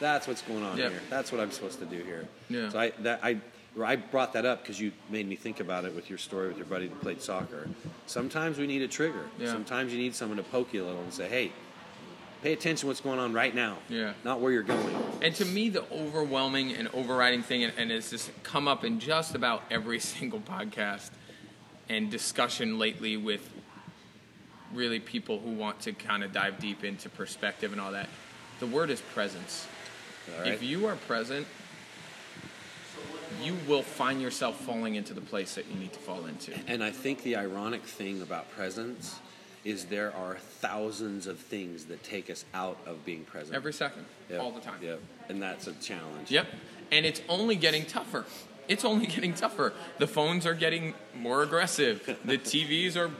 Speaker 2: that's what's going on
Speaker 1: Yeah.
Speaker 2: here that's what i'm supposed to do here
Speaker 1: Yeah.
Speaker 2: so i that i I brought that up because you made me think about it with your story with your buddy that played soccer. Sometimes we need a trigger.
Speaker 1: Yeah.
Speaker 2: Sometimes you need someone to poke you a little and say, "Hey, pay attention to what's going on right now.
Speaker 1: Yeah.
Speaker 2: Not where you're going."
Speaker 1: And to me, the overwhelming and overriding thing, and, and it's just come up in just about every single podcast and discussion lately with really people who want to kind of dive deep into perspective and all that. The word is presence.
Speaker 2: All right.
Speaker 1: If you are present, you will find yourself falling into the place that you need to fall into.
Speaker 2: And I think the ironic thing about presence is there are thousands of things that take us out of being present.
Speaker 1: Every second,
Speaker 2: Yep.
Speaker 1: all the time.
Speaker 2: Yep. And that's a challenge.
Speaker 1: Yep. And it's only getting tougher. It's only getting tougher. The phones are getting more aggressive. The TVs are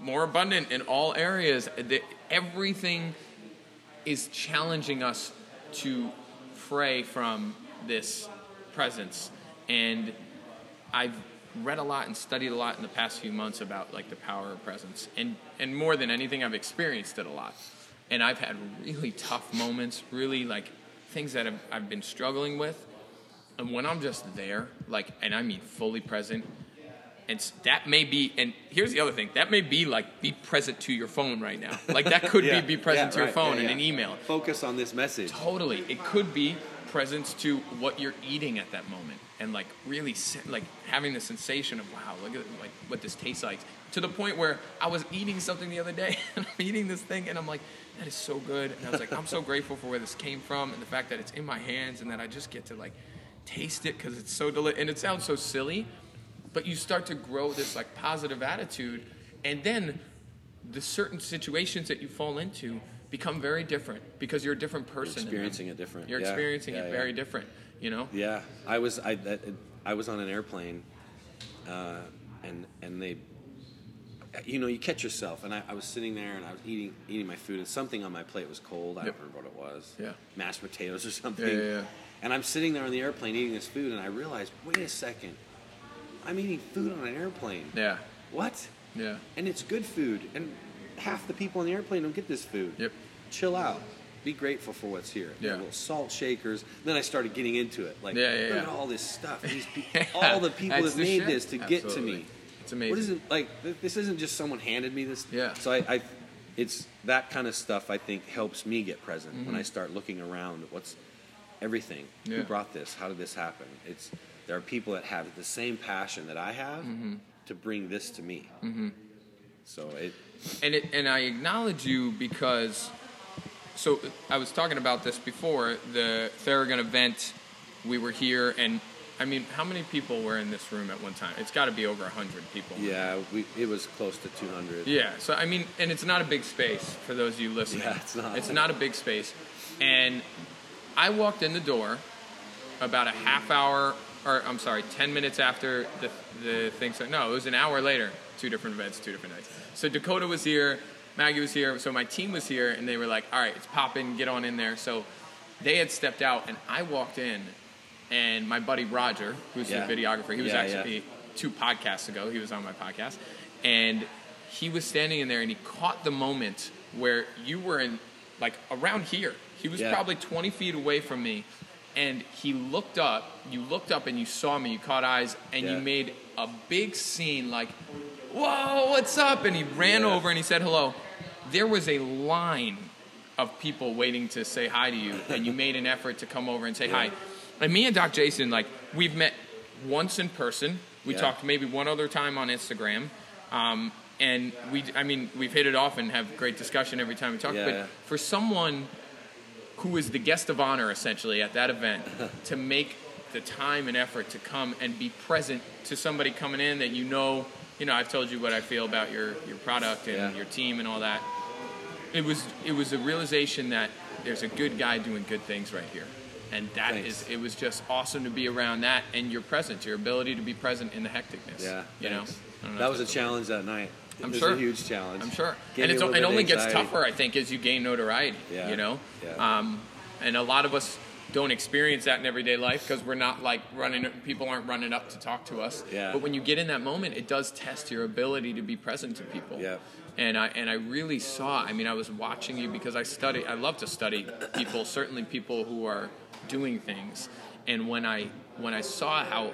Speaker 1: more abundant in all areas. The, everything is challenging us to fray from this presence. And I've read a lot and studied a lot in the past few months about like the power of presence. And and more than anything I've experienced it a lot. And I've had really tough moments, really like things that I've, I've been struggling with. And when I'm just there, like, and I mean fully present, and that may be, and here's the other thing, that may be like be present to your phone right now. Like that could
Speaker 2: Yeah.
Speaker 1: be be present
Speaker 2: Yeah,
Speaker 1: to your
Speaker 2: right.
Speaker 1: phone
Speaker 2: Yeah,
Speaker 1: in
Speaker 2: yeah.
Speaker 1: an email.
Speaker 2: Focus on this message.
Speaker 1: Totally. It could be presence to what you're eating at that moment and like really like having the sensation of wow, look at like what this tastes like. To the point where I was eating something the other day and I'm eating this thing and I'm like that is so good and I was like I'm so grateful for where this came from and the fact that it's in my hands and that I just get to like taste it cuz it's so delicious and it sounds so silly but you start to grow this like positive attitude and then the certain situations that you fall into become very different because you're a different person them.
Speaker 2: experiencing it different.
Speaker 1: You're
Speaker 2: Yeah.
Speaker 1: experiencing
Speaker 2: Yeah,
Speaker 1: it
Speaker 2: yeah.
Speaker 1: very different. You know.
Speaker 2: Yeah, I was I that, I was on an airplane, uh, and and they you know, you catch yourself. And I, I was sitting there and I was eating eating my food, and something on my plate was cold. I
Speaker 1: Yep.
Speaker 2: don't remember what it was.
Speaker 1: Yeah.
Speaker 2: Mashed potatoes or something.
Speaker 1: Yeah, yeah, yeah.
Speaker 2: And I'm sitting there on the airplane eating this food, and I realized, wait a second, I'm eating food on an airplane.
Speaker 1: Yeah.
Speaker 2: What?
Speaker 1: Yeah.
Speaker 2: And it's good food, and half the people on the airplane don't get this food.
Speaker 1: Yep.
Speaker 2: Chill out. Be grateful for what's here.
Speaker 1: Yeah.
Speaker 2: Little salt shakers. Then I started getting into it. Like,
Speaker 1: Yeah, yeah,
Speaker 2: look
Speaker 1: yeah.
Speaker 2: at all this stuff. These people,
Speaker 1: Yeah,
Speaker 2: all the people that made
Speaker 1: shit.
Speaker 2: this to get to me.
Speaker 1: It's amazing.
Speaker 2: What is it like? This isn't just someone handed me this.
Speaker 1: Yeah.
Speaker 2: So I, I it's that kind of stuff. I think helps me get present when I start looking around. at What's everything?
Speaker 1: Mm-hmm. Yeah.
Speaker 2: Who brought this? How did this happen? It's there are people that have the same passion that I have
Speaker 1: Mm-hmm.
Speaker 2: to bring this to me. Mm-hmm. So it.
Speaker 1: and it and I acknowledge you because so I was talking about this before the Theragun event. We were here, and I mean, how many people were in this room at one time? It's got to be over hundred people.
Speaker 2: Yeah, we, it was close to 200.
Speaker 1: Yeah. So I mean, and it's not a big space for those of you listening.
Speaker 2: Yeah, it's not.
Speaker 1: It's not a big space, and I walked in the door about a half hour, or I'm sorry, ten minutes after the the thing. started. No, it was an hour later. Two different events, two different nights. So Dakota was here, Maggie was here, so my team was here, and they were like, "All right, it's popping, get on in there." So they had stepped out, and I walked in, and my buddy Roger, who's
Speaker 2: Yeah.
Speaker 1: the videographer, he was
Speaker 2: Yeah,
Speaker 1: actually
Speaker 2: yeah.
Speaker 1: two podcasts ago. He was on my podcast, and he was standing in there, and he caught the moment where you were in, like around here. He was probably 20 feet away from me, and he looked up. You looked up, and you saw me. You caught eyes, and you made a big scene, like, "Whoa, what's up?" And he ran
Speaker 2: Yeah.
Speaker 1: over and he said hello. There was a line of people waiting to say hi to you, and you made an effort to come over and say hi. And me and Doc Jason, like, we've met once in person. We
Speaker 2: Yeah.
Speaker 1: talked maybe one other time on Instagram. Um, and we, I mean, we've hit it off and have great discussion every time we talk.
Speaker 2: Yeah,
Speaker 1: but
Speaker 2: yeah.
Speaker 1: for someone who is the guest of honor essentially at that event to make the time and effort to come and be present to somebody coming in that you know, you know, I've told you what I feel about your, your product and
Speaker 2: Yeah.
Speaker 1: your team and all that. It was it was a realization that there's a good guy doing good things right here. And that is
Speaker 2: Thanks.
Speaker 1: it was just awesome to be around that and your presence, your ability to be present in the hecticness.
Speaker 2: Yeah.
Speaker 1: You know?
Speaker 2: thanks.
Speaker 1: I don't know
Speaker 2: That was a challenge that night. It
Speaker 1: I'm
Speaker 2: was
Speaker 1: sure.
Speaker 2: a huge challenge.
Speaker 1: I'm sure.
Speaker 2: Gave
Speaker 1: and it's, it only gets tougher, I think, as you gain notoriety.
Speaker 2: Yeah.
Speaker 1: You know?
Speaker 2: Yeah.
Speaker 1: Um, and a lot of us don't experience that in everyday life because we're not like running, people aren't running up to talk to us.
Speaker 2: Yeah.
Speaker 1: But when you get in that moment, it does test your ability to be present to people.
Speaker 2: Yeah.
Speaker 1: And I, and I really saw, I mean, I was watching you because I study, I love to study people, certainly people who are doing things. And when I, when I saw how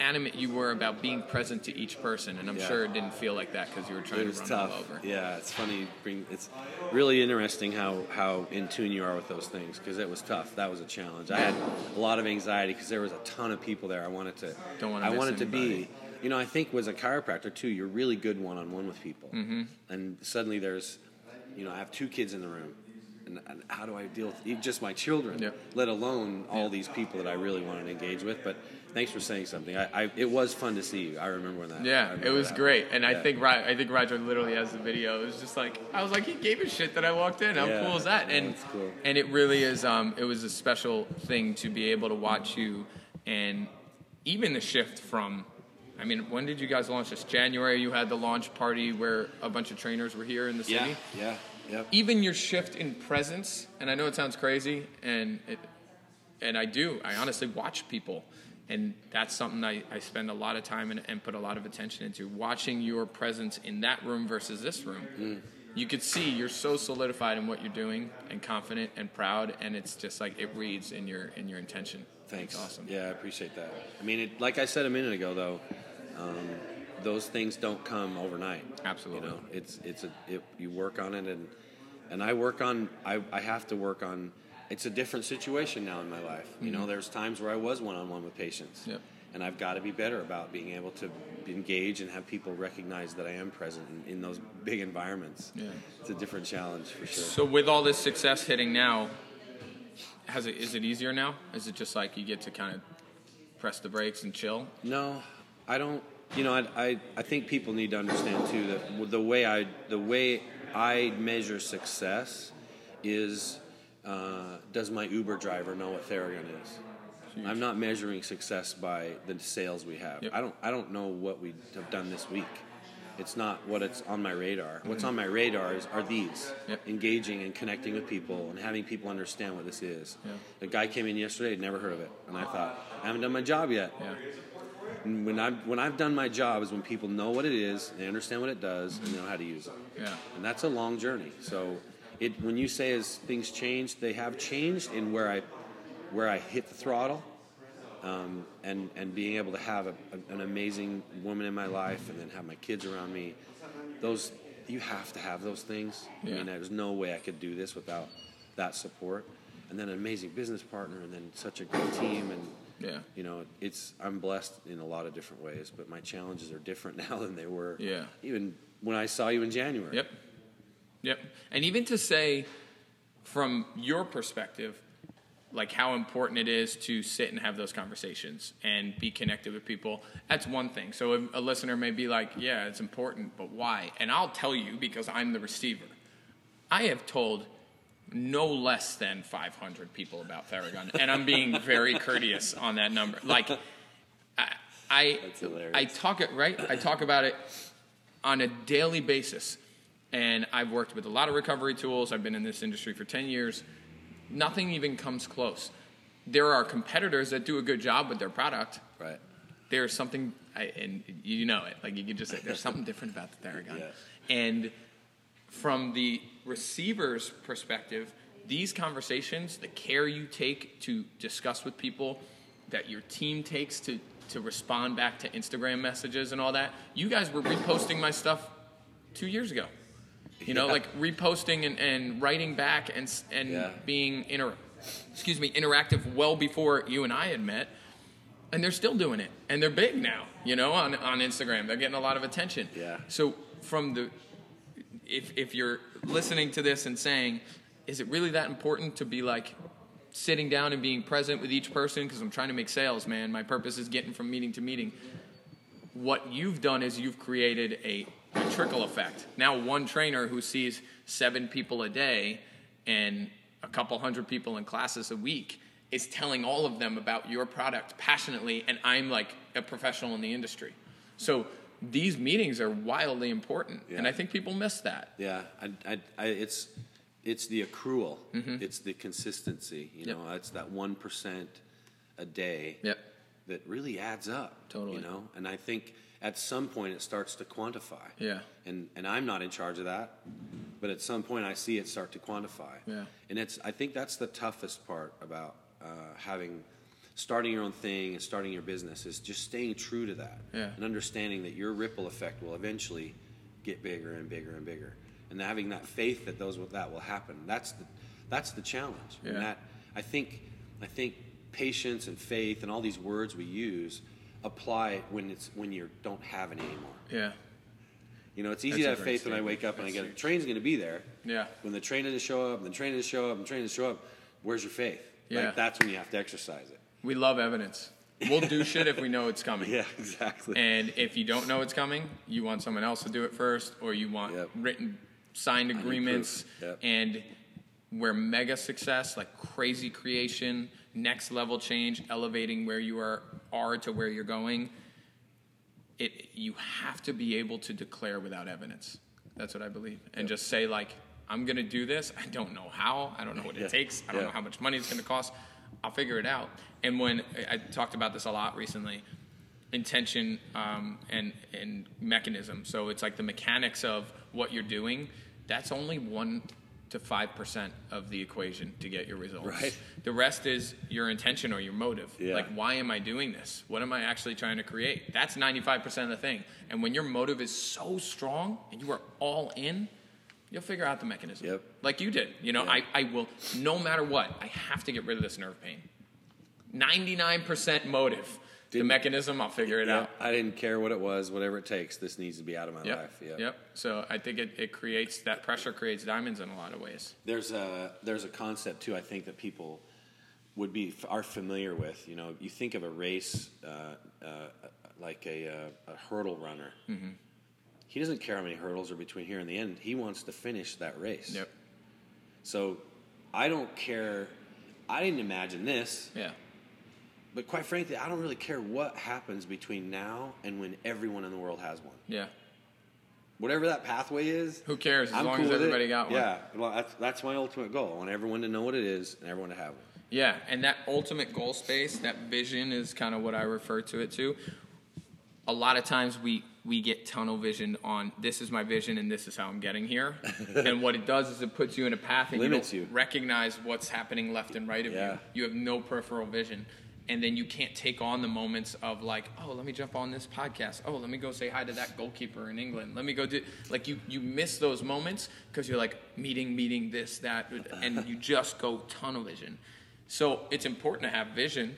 Speaker 1: animate you were about being present to each person, and I'm
Speaker 2: Yeah.
Speaker 1: sure it didn't feel like that because you were trying
Speaker 2: It
Speaker 1: to
Speaker 2: was
Speaker 1: run
Speaker 2: tough.
Speaker 1: over.
Speaker 2: Yeah, it's funny. Bring it's really interesting how how in tune you are with those things because it was tough. That was a challenge. I had a lot of anxiety because there was a ton of people there. I wanted to.
Speaker 1: Don't wanna
Speaker 2: I
Speaker 1: miss
Speaker 2: wanted to be. You know, I think as a chiropractor too, you're really good one on one with people. Mm-hmm. And suddenly there's, you know, I have two kids in the room. And, how do I deal with just my children,
Speaker 1: Yeah.
Speaker 2: let alone all these people that I really wanted to engage with? But thanks for saying something. I, I it was fun to see you. I remember when that.
Speaker 1: Yeah, it was
Speaker 2: that.
Speaker 1: great, and I think I think Roger literally has the video. It was just like I was like, he gave a shit that I walked in. How
Speaker 2: Yeah,
Speaker 1: cool is that?
Speaker 2: yeah,
Speaker 1: And
Speaker 2: that's cool.
Speaker 1: and it really is. Um, it was a special thing to be able to watch you, and even the shift from. I mean, when did you guys launch this? January. You had the launch party where a bunch of trainers were here in the
Speaker 2: Yeah,
Speaker 1: city.
Speaker 2: yeah, yeah.
Speaker 1: Even your shift in presence, and I know it sounds crazy, and it, and I do. I honestly watch people, and that's something I, I spend a lot of time and, and put a lot of attention into. Watching your presence in that room versus this room,
Speaker 2: Mm.
Speaker 1: you could see you're so solidified in what you're doing, and confident and proud, and it's just like it reads in your in your intention.
Speaker 2: Thanks.
Speaker 1: It's awesome.
Speaker 2: Yeah, I appreciate that. I mean, it, like I said a minute ago, though, um, those things don't come overnight.
Speaker 1: Absolutely.
Speaker 2: You know, it's it's a it, you work on it, and and I work on. I I have to work on. It's a different situation now in my life. You know, there's times where I was one on one with patients.
Speaker 1: Mm-hmm. Yep.
Speaker 2: And I've got to be better about being able to engage and have people recognize that I am present in, in those big environments.
Speaker 1: Yeah.
Speaker 2: It's a different challenge for sure.
Speaker 1: So with all this success hitting now, has it is it easier now? Is it just like you get to kind of press the brakes and chill?
Speaker 2: No, I don't. You know, I, I, I think people need to understand too that the way I the way I measure success is uh, does my Uber driver know what Theragun is? I'm not measuring success by the sales we have.
Speaker 1: Yep.
Speaker 2: I don't I don't know what we have done this week. It's not what it's on my radar. What's on my radar is are these
Speaker 1: Yep.
Speaker 2: engaging and connecting with people and having people understand what this is.
Speaker 1: Yeah.
Speaker 2: The guy came in yesterday, never heard of it, and I thought I haven't done my job yet.
Speaker 1: Yeah.
Speaker 2: And when I've when I've done my job is when people know what it is, they understand what it does, and they know how to use it.
Speaker 1: Yeah.
Speaker 2: And that's a long journey. So, it when you say as things change, they have changed in where I where I hit the throttle, um, and and being able to have a, a, an amazing woman in my life, and then have my kids around me. Those you have to have those things.
Speaker 1: Yeah.
Speaker 2: I mean, there's no way I could do this without that support. And then an amazing business partner, and then such a great team, and
Speaker 1: Yeah.
Speaker 2: you know, it's I'm blessed in a lot of different ways, but my challenges are different now than they were.
Speaker 1: Yeah.
Speaker 2: Even when I saw you in January.
Speaker 1: Yep. Yep. And even to say, from your perspective, like how important it is to sit and have those conversations and be connected with people, that's one thing. So a, listener may be like, yeah, it's important, but why? And I'll tell you because I'm the receiver. I have told no less than 500 people about Theragun, and I'm being very courteous on that number. Like, I, I, I talk it right. I talk about it on a daily basis, and I've worked with a lot of recovery tools. I've been in this industry for 10 years. Nothing even comes close. There are competitors that do a good job with their product.
Speaker 2: Right.
Speaker 1: There's something, I, and you know it. Like you can just say, there's something different about the Theragun.
Speaker 2: Yeah.
Speaker 1: And from the receiver's perspective, these conversations, the care you take to discuss with people, that your team takes to to respond back to Instagram messages and all that. You guys were reposting my stuff two years ago. You know,
Speaker 2: Yeah.
Speaker 1: like reposting and, and writing back and and
Speaker 2: Yeah.
Speaker 1: being inter, excuse me, interactive well before you and I had met. And they're still doing it, and they're big now. You know, on on Instagram, they're getting a lot of attention.
Speaker 2: Yeah.
Speaker 1: So from the if if you're listening to this and saying, is it really that important to be like sitting down and being present with each person because I'm trying to make sales, man. My purpose is getting from meeting to meeting. What you've done is you've created a, a trickle effect. Now one trainer who sees seven people a day and a couple hundred people in classes a week is telling all of them about your product passionately and I'm like a professional in the industry. So these meetings are wildly important and I think people miss that.
Speaker 2: Yeah, I, I, I, it's it's the accrual, it's the consistency. You
Speaker 1: Mm-hmm. Yep.
Speaker 2: know, it's that one percent a day
Speaker 1: Yep.
Speaker 2: that really adds up.
Speaker 1: Totally.
Speaker 2: You know, and I think at some point it starts to quantify.
Speaker 1: Yeah.
Speaker 2: And and I'm not in charge of that, but at some point I see it start to quantify.
Speaker 1: Yeah.
Speaker 2: And it's I think that's the toughest part about uh, having starting your own thing and starting your business is just staying true to that
Speaker 1: Yeah.
Speaker 2: and understanding that your ripple effect will eventually get bigger and bigger and bigger and having that faith that those that will happen that's the that's the challenge
Speaker 1: Yeah.
Speaker 2: and that I think I think patience and faith and all these words we use apply when it's when you don't have any anymore
Speaker 1: Yeah.
Speaker 2: you know, it's easy
Speaker 1: That's
Speaker 2: to have faith when I wake up and I get a
Speaker 1: huge.
Speaker 2: train's going to be there.
Speaker 1: Yeah.
Speaker 2: When the train doesn't show up, the train doesn't show up, and the train doesn't show up, where's your faith?
Speaker 1: Yeah.
Speaker 2: Like, that's when you have to exercise it.
Speaker 1: We love evidence. We'll do shit if we know it's coming.
Speaker 2: Yeah, exactly.
Speaker 1: And if you don't know it's coming, you want someone else to do it first, or you want
Speaker 2: Yep.
Speaker 1: written, signed agreements.
Speaker 2: Yep.
Speaker 1: And where mega success, like crazy creation, next level change, elevating where you are are to where you're going, it you have to be able to declare without evidence. That's what I believe, and just say like, I'm gonna do this. I don't know how. I don't know what it
Speaker 2: Yeah.
Speaker 1: takes. I don't
Speaker 2: Yeah.
Speaker 1: know how much money it's gonna cost. I'll figure it out. And when I I talked about this a lot recently, intention um, and and mechanism. So it's like the mechanics of what you're doing. That's only one to five percent of the equation to get your results.
Speaker 2: Right.
Speaker 1: The rest is your intention or your motive.
Speaker 2: Yeah.
Speaker 1: Like, why am I doing this? What am I actually trying to create? That's ninety five percent of the thing. And when your motive is so strong and you are all in. You'll figure out the mechanism.
Speaker 2: Yep.
Speaker 1: Like you did. You know,
Speaker 2: Yeah.
Speaker 1: I, I will, no matter what, I have to get rid of this nerve pain. 99% motive. The
Speaker 2: Didn't-
Speaker 1: mechanism, I'll figure it
Speaker 2: Yeah,
Speaker 1: out.
Speaker 2: I didn't care what it was, whatever it takes. This needs to be out of my
Speaker 1: Yep.
Speaker 2: life. Yeah.
Speaker 1: Yep. So I think it, it creates that pressure creates diamonds in a lot of ways.
Speaker 2: There's a there's a concept too. I think that people would be are familiar with. You know, you think of a race uh, uh, like a, uh, a hurdle runner.
Speaker 1: Mm-hmm.
Speaker 2: He doesn't care how many hurdles are between here and the end. He wants to finish that race.
Speaker 1: Yep.
Speaker 2: So I don't care. I didn't imagine this,
Speaker 1: Yeah.
Speaker 2: But quite frankly, I don't really care what happens between now and when everyone in the world has one.
Speaker 1: Yeah.
Speaker 2: whatever that pathway is.
Speaker 1: Who cares, as
Speaker 2: I'm
Speaker 1: long
Speaker 2: cool
Speaker 1: as
Speaker 2: it.
Speaker 1: everybody got one.
Speaker 2: Yeah, well, that's that's my ultimate goal. I want everyone to know what it is and everyone to have one.
Speaker 1: Yeah, and that ultimate goal space, that vision is kind of what I refer to it to. A lot of times we we get tunnel vision on this is my vision and this is how I'm getting here. and what it does is it puts you in a path and
Speaker 2: Limits
Speaker 1: you don't
Speaker 2: you.
Speaker 1: recognize what's happening left and right of
Speaker 2: Yeah.
Speaker 1: you. You have no peripheral vision. And then you can't take on the moments of like, oh, let me jump on this podcast. Oh, let me go say hi to that goalkeeper in England. Let me go do like you you miss those moments because you're like meeting, meeting, this, that, and you just go tunnel vision. So it's important to have vision.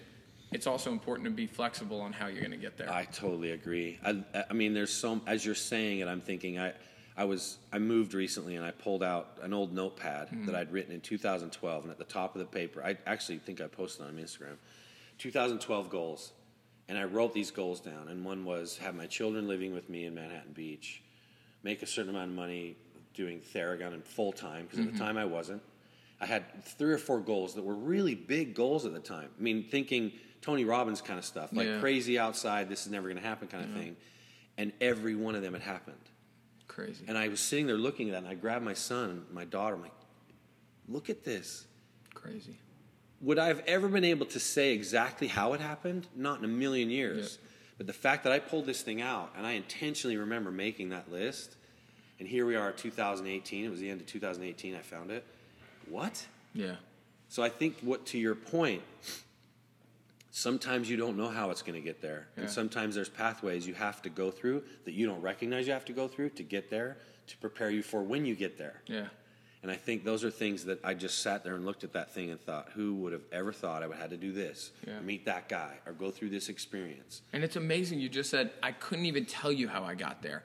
Speaker 1: It's also important to be flexible on how you're going to get there.
Speaker 2: I totally agree. I, I mean, there's so as you're saying it, I'm thinking I, I was I moved recently and I pulled out an old notepad hmm. that I'd written in 2012, and at the top of the paper, I actually think I posted on Instagram, 2012 goals, and I wrote these goals down. And one was have my children living with me in Manhattan Beach, make a certain amount of money doing Theragun and full time because at the mm-hmm. time I wasn't. I had three or four goals that were really big goals at the time. I mean, thinking Tony Robbins kind of stuff, like
Speaker 1: Yeah.
Speaker 2: crazy outside, this is never going to happen kind of mm-hmm. thing. And every one of them had happened.
Speaker 1: Crazy.
Speaker 2: And I was sitting there looking at that, and I grabbed my son, my daughter, I'm like, look at this.
Speaker 1: Crazy.
Speaker 2: Would I have ever been able to say exactly how it happened? Not in a million years.
Speaker 1: Yeah.
Speaker 2: But the fact that I pulled this thing out, and I intentionally remember making that list, and here we are, 2018. It was the end of 2018. I found it. What?
Speaker 1: Yeah.
Speaker 2: So I think what to your point, sometimes you don't know how it's going to get there,
Speaker 1: Yeah.
Speaker 2: and sometimes there's pathways you have to go through that you don't recognize you have to go through to get there to prepare you for when you get there.
Speaker 1: Yeah.
Speaker 2: And I think those are things that I just sat there and looked at that thing and thought, who would have ever thought I would have had to do this,
Speaker 1: Yeah.
Speaker 2: meet that guy, or go through this experience?
Speaker 1: And it's amazing you just said I couldn't even tell you how I got there.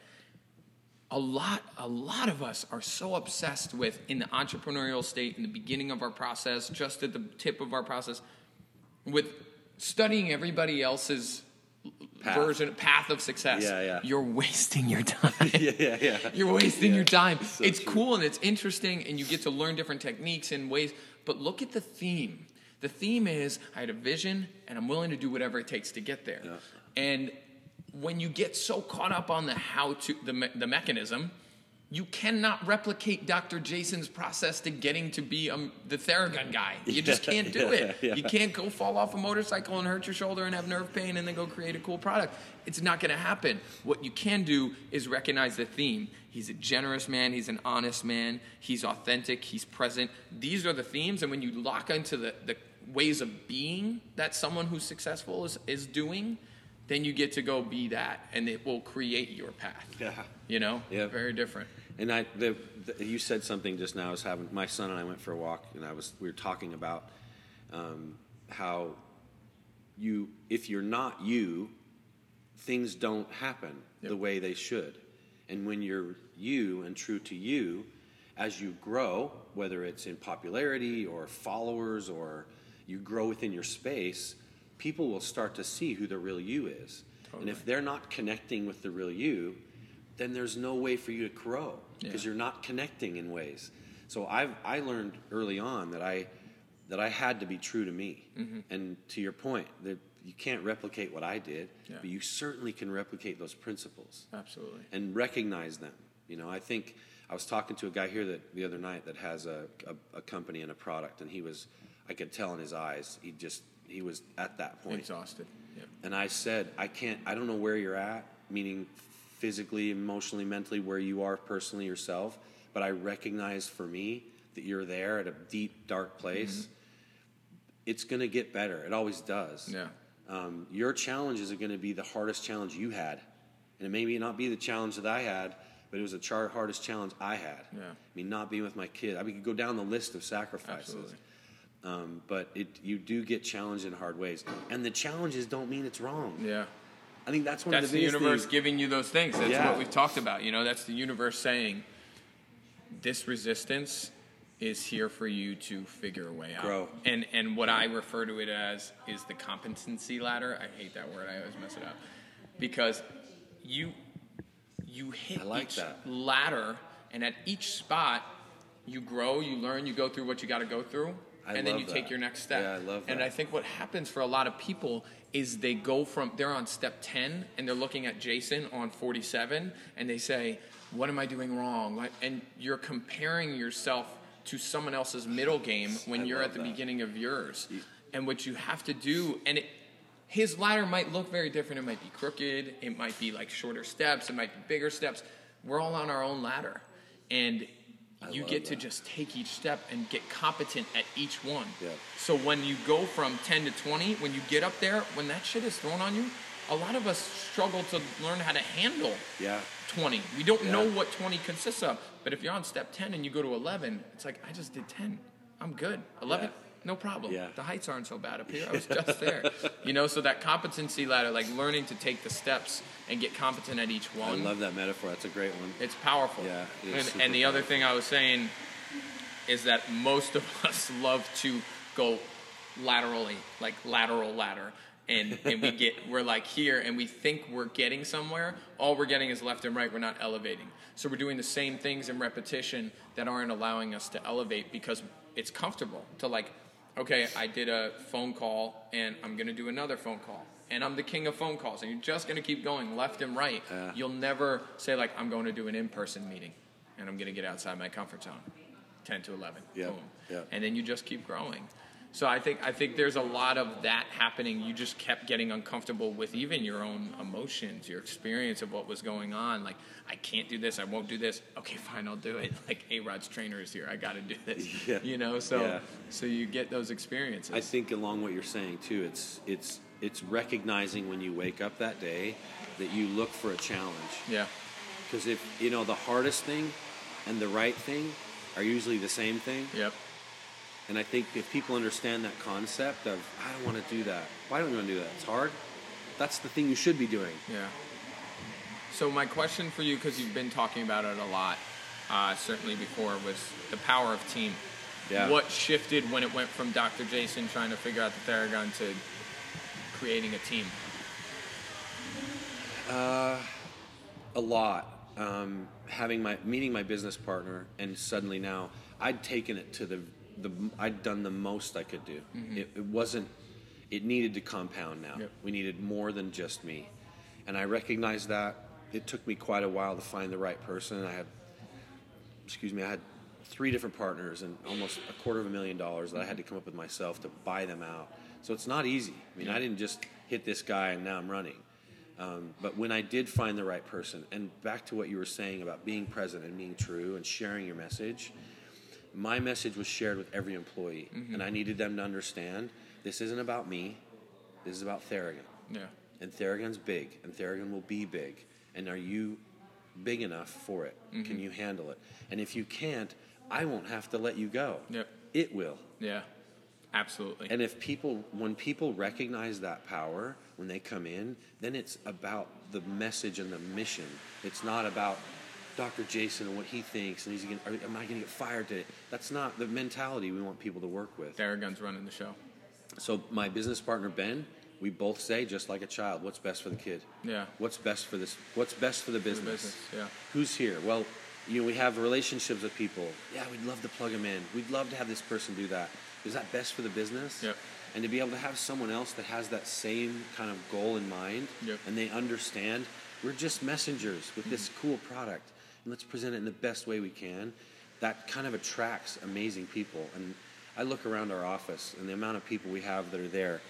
Speaker 1: A lot a lot of us are so obsessed with in the entrepreneurial state in the beginning of our process, just at the tip of our process with studying everybody else's
Speaker 2: Path.
Speaker 1: version path of success.
Speaker 2: Yeah, yeah.
Speaker 1: You're wasting your time.
Speaker 2: yeah, yeah, yeah.
Speaker 1: You're wasting
Speaker 2: Yeah,
Speaker 1: your time.
Speaker 2: so
Speaker 1: it's
Speaker 2: true.
Speaker 1: cool and it's interesting, and you get to learn different techniques and ways. But look at the theme. The theme is I had a vision, and I'm willing to do whatever it takes to get there.
Speaker 2: Yeah.
Speaker 1: And when you get so caught up on the how to the me- the mechanism, you cannot replicate Dr. Jason's process to getting to be um, the Theragun guy. You just can't do it.
Speaker 2: yeah.
Speaker 1: You can't go fall off a motorcycle and hurt your shoulder and have nerve pain and then go create a cool product. It's not going to happen. What you can do is recognize the theme. He's a generous man, he's an honest man, he's authentic, he's present. These are the themes, and when you lock into the, the ways of being that someone who's successful is, is doing, then you get to go be that, and it will create your path.
Speaker 2: Yeah.
Speaker 1: You know?
Speaker 2: Yeah.
Speaker 1: Very different.
Speaker 2: And I, the, the, you said something just now. I was having my son and I went for a walk, and I was we were talking about um, how you, if you're not you, things don't happen
Speaker 1: Yep.
Speaker 2: the way they should. And when you're you and true to you, as you grow, whether it's in popularity or followers or you grow within your space, people will start to see who the real you is. And if they're not connecting with the real you, then there's no way for you to grow because
Speaker 1: Yeah.
Speaker 2: you're not connecting in ways. So I've I learned early on that I that I had to be true to me.
Speaker 1: Mm-hmm.
Speaker 2: And to your point, that you can't replicate what I did,
Speaker 1: Yeah.
Speaker 2: but you certainly can replicate those principles
Speaker 1: Absolutely.
Speaker 2: and recognize them. You know, I think I was talking to a guy here that the other night that has a, a, a company and a product, and he was, I could tell in his eyes, he just he was at that point.
Speaker 1: Exhausted. Yep.
Speaker 2: And I said, I can't, I don't know where you're at, meaning physically, emotionally, mentally, where you are personally yourself, but I recognize for me that you're there at a deep, dark place. It's going to get better. It always does.
Speaker 1: Yeah.
Speaker 2: Um, your challenges are going to be the hardest challenge you had. And it may not be the challenge that I had, but it was the char- hardest challenge I had.
Speaker 1: Yeah.
Speaker 2: I mean, not being with my kid. I mean, could go down the list of sacrifices.
Speaker 1: Absolutely.
Speaker 2: Um, but it, you do get challenged in hard ways. And the challenges don't mean it's wrong.
Speaker 1: Yeah.
Speaker 2: I think that's one
Speaker 1: That's
Speaker 2: of
Speaker 1: the
Speaker 2: the
Speaker 1: universe
Speaker 2: things.
Speaker 1: giving you those things. That's
Speaker 2: Yeah.
Speaker 1: what we've talked about. You know, that's the universe saying, this resistance is here for you to figure a way out.
Speaker 2: Grow.
Speaker 1: And and what I refer to it as is the competency ladder. I hate that word. I always mess it up because you you hit
Speaker 2: like
Speaker 1: each
Speaker 2: that.
Speaker 1: ladder, and at each spot you grow, you learn, you go through what you got to go through,
Speaker 2: I
Speaker 1: and then you take your next step.
Speaker 2: Yeah, I love that. And.
Speaker 1: I think what happens for a lot of people is they go from they're on step 10 and they're looking at Jason on 47 and they say, what am I doing wrong? And you're comparing yourself to someone else's middle game when
Speaker 2: I
Speaker 1: you're at the
Speaker 2: that.
Speaker 1: beginning of yours. And what you have to do, and it, his ladder might look very different. It might be crooked. It might be like shorter steps. It might be bigger steps. We're all on our own ladder, and you
Speaker 2: love
Speaker 1: get to just take each step and get competent at each one.
Speaker 2: Yeah.
Speaker 1: So when you go from 10 to 20, when you get up there, when that shit is thrown on you, a lot of us struggle to learn how to handle
Speaker 2: Yeah.
Speaker 1: 20. We don't
Speaker 2: Yeah.
Speaker 1: know what 20 consists of. But if you're on step 10 and you go to 11, it's like, I just did 10. I'm good. 11,
Speaker 2: Yeah.
Speaker 1: No problem.
Speaker 2: Yeah.
Speaker 1: The heights aren't so bad up here. I was just there. You know, so that competency ladder, like learning to take the steps and get competent at each one.
Speaker 2: I love that metaphor. That's a great one.
Speaker 1: It's powerful.
Speaker 2: Yeah, it
Speaker 1: and, and the other thing I was saying is that most of us love to go laterally, like lateral ladder. And, and we get we're like here and we think we're getting somewhere. All we're getting is left and right. We're not elevating. So we're doing the same things in repetition that aren't allowing us to elevate because it's comfortable to like, okay, I did a phone call and I'm gonna do another phone call. And I'm the king of phone calls, and you're just gonna keep going left and right.
Speaker 2: Yeah.
Speaker 1: You'll never say like I'm going to do an in-person meeting, and I'm going to get outside my comfort zone, ten to eleven,
Speaker 2: Yeah,
Speaker 1: boom,
Speaker 2: yeah.
Speaker 1: and then you just keep growing. So I think I think there's a lot of that happening. You just kept getting uncomfortable with even your own emotions, your experience of what was going on. Like I can't do this, I won't do this. Okay, fine, I'll do it. Like A Rod's trainer is here, I got to do this.
Speaker 2: Yeah.
Speaker 1: You know, so
Speaker 2: Yeah.
Speaker 1: so you get those experiences.
Speaker 2: I think along what you're saying too, it's it's it's recognizing when you wake up that day that you look for a challenge.
Speaker 1: yeah,
Speaker 2: Because if you know the hardest thing and the right thing are usually the same thing.
Speaker 1: yep,
Speaker 2: And I think if people understand that concept of I don't want to do that. Why don't you want to do that? It's hard. That's the thing you should be doing.
Speaker 1: Yeah. So my question for you, because you've been talking about it a lot, uh, certainly before, was the power of team.
Speaker 2: Yeah.
Speaker 1: What shifted when it went from Dr. Jason trying to figure out the Theragun to creating a team?
Speaker 2: Uh, a lot. Um, having my meeting my business partner, and suddenly now I'd taken it to the the I'd done the most I could do. It, it wasn't. It needed to compound now.
Speaker 1: Yep.
Speaker 2: We needed more than just me, and I recognized that. It took me quite a while to find the right person. I had, excuse me, I had three different partners and almost a quarter of a million dollars that I had to come up with myself to buy them out. So it's not easy. I mean, I didn't just hit this guy and now I'm running. Um, but when I did find the right person, and back to what you were saying about being present and being true and sharing your message, my message was shared with every employee, mm-hmm. and I needed them to understand this isn't about me, this is about Theragun,
Speaker 1: Yeah.
Speaker 2: and Theragun's big, and Theragun will be big, and are you big enough for it? Can mm-hmm. you handle it? And if you can't, I won't have to let you go.
Speaker 1: Yep.
Speaker 2: It will.
Speaker 1: Yeah. Absolutely.
Speaker 2: And if people, when people recognize that power when they come in, then it's about the message and the mission. It's not about Dr. Jason and what he thinks and he's going, am I going to get fired today? That's not the mentality we want people to work with.
Speaker 1: Theragun's running the show.
Speaker 2: So my business partner Ben, we both say just like a child, what's best for the kid?
Speaker 1: Yeah.
Speaker 2: What's best for this? What's best for the business?
Speaker 1: business, yeah.
Speaker 2: Who's here? Well, you know, we have relationships with people. Yeah, we'd love to plug them in. We'd love to have this person do that. Is that best for the business?
Speaker 1: Yep.
Speaker 2: And to be able to have someone else that has that same kind of goal in mind,
Speaker 1: Yep.
Speaker 2: and they understand we're just messengers with this
Speaker 1: Mm-hmm.
Speaker 2: cool product, let's present it in the best way we can. That kind of attracts amazing people. And I look around our office and the amount of people we have that are there,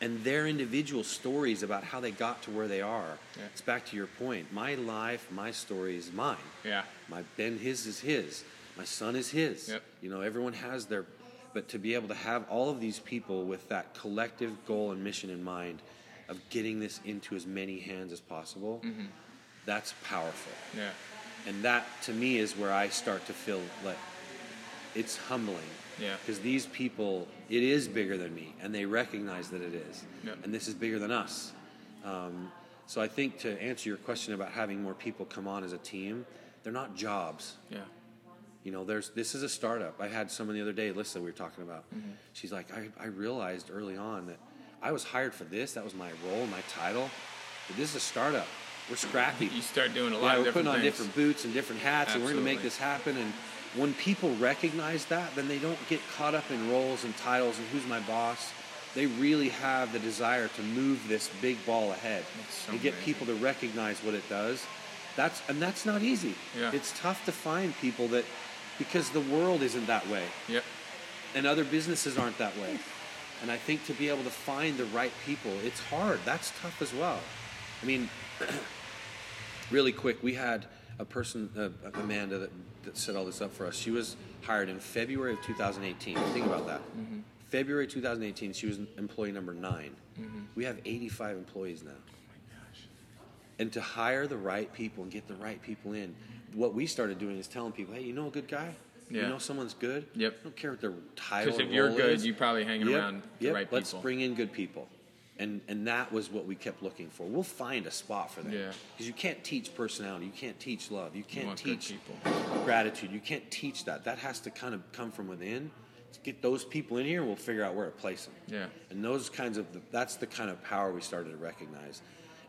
Speaker 2: and their individual stories about how they got to where they are.
Speaker 1: Yeah.
Speaker 2: It's back to your point. My life, my story is mine.
Speaker 1: Yeah.
Speaker 2: My Ben, his is his. My son is his.
Speaker 1: Yep.
Speaker 2: You know, everyone has their, but to be able to have all of these people with that collective goal and mission in mind of getting this into as many hands as possible,
Speaker 1: Mm-hmm.
Speaker 2: that's powerful.
Speaker 1: Yeah.
Speaker 2: And that to me is where I start to feel like it's humbling.
Speaker 1: Yeah.
Speaker 2: Because these people, it is bigger than me, and they recognize that it is.
Speaker 1: Yep.
Speaker 2: And this is bigger than us. Um, so I think to answer your question about having more people come on as a team, they're not jobs.
Speaker 1: Yeah.
Speaker 2: You know, there's this is a startup. I had someone the other day, Alyssa, we were talking about.
Speaker 1: Mm-hmm.
Speaker 2: She's like, I, I realized early on that I was hired for this. That was my role, my title. But this is a startup. We're scrappy.
Speaker 1: You start doing a lot
Speaker 2: yeah, we're putting on
Speaker 1: things.
Speaker 2: different boots and different hats, and we're going to make this happen. And when people recognize that, then they don't get caught up in roles and titles and who's my boss. They really have the desire to move this big ball ahead
Speaker 1: so
Speaker 2: and get
Speaker 1: amazing.
Speaker 2: people to recognize what it does. That's and that's not easy.
Speaker 1: Yeah.
Speaker 2: It's tough to find people that because the world isn't that way
Speaker 1: Yep.
Speaker 2: and other businesses aren't that way. And I think to be able to find the right people, it's hard. That's tough as well. I mean, really quick, we had a person, uh, Amanda, that, that set all this up for us. She was hired in February of 2018. Think about that. February 2018, she was employee number 9 We have 85 employees now. And to hire the right people and get the right people in, what we started doing is telling people, hey, you know a good guy?
Speaker 1: Yeah.
Speaker 2: You know someone's good?
Speaker 1: Yep.
Speaker 2: I don't care what their title
Speaker 1: Because if you're good,
Speaker 2: is.
Speaker 1: you probably hanging
Speaker 2: Yep,
Speaker 1: around the
Speaker 2: yep,
Speaker 1: right
Speaker 2: Let's
Speaker 1: people.
Speaker 2: bring in good people. And, and that was what we kept looking for. We'll find a spot for them.
Speaker 1: Yeah.
Speaker 2: Because you can't teach personality. You can't teach love. You can't
Speaker 1: good
Speaker 2: teach gratitude. You can't teach that. That has to kind of come from within. Let's get those people in here and we'll figure out where to place them.
Speaker 1: Yeah.
Speaker 2: And those kinds of, that's the kind of power we started to recognize.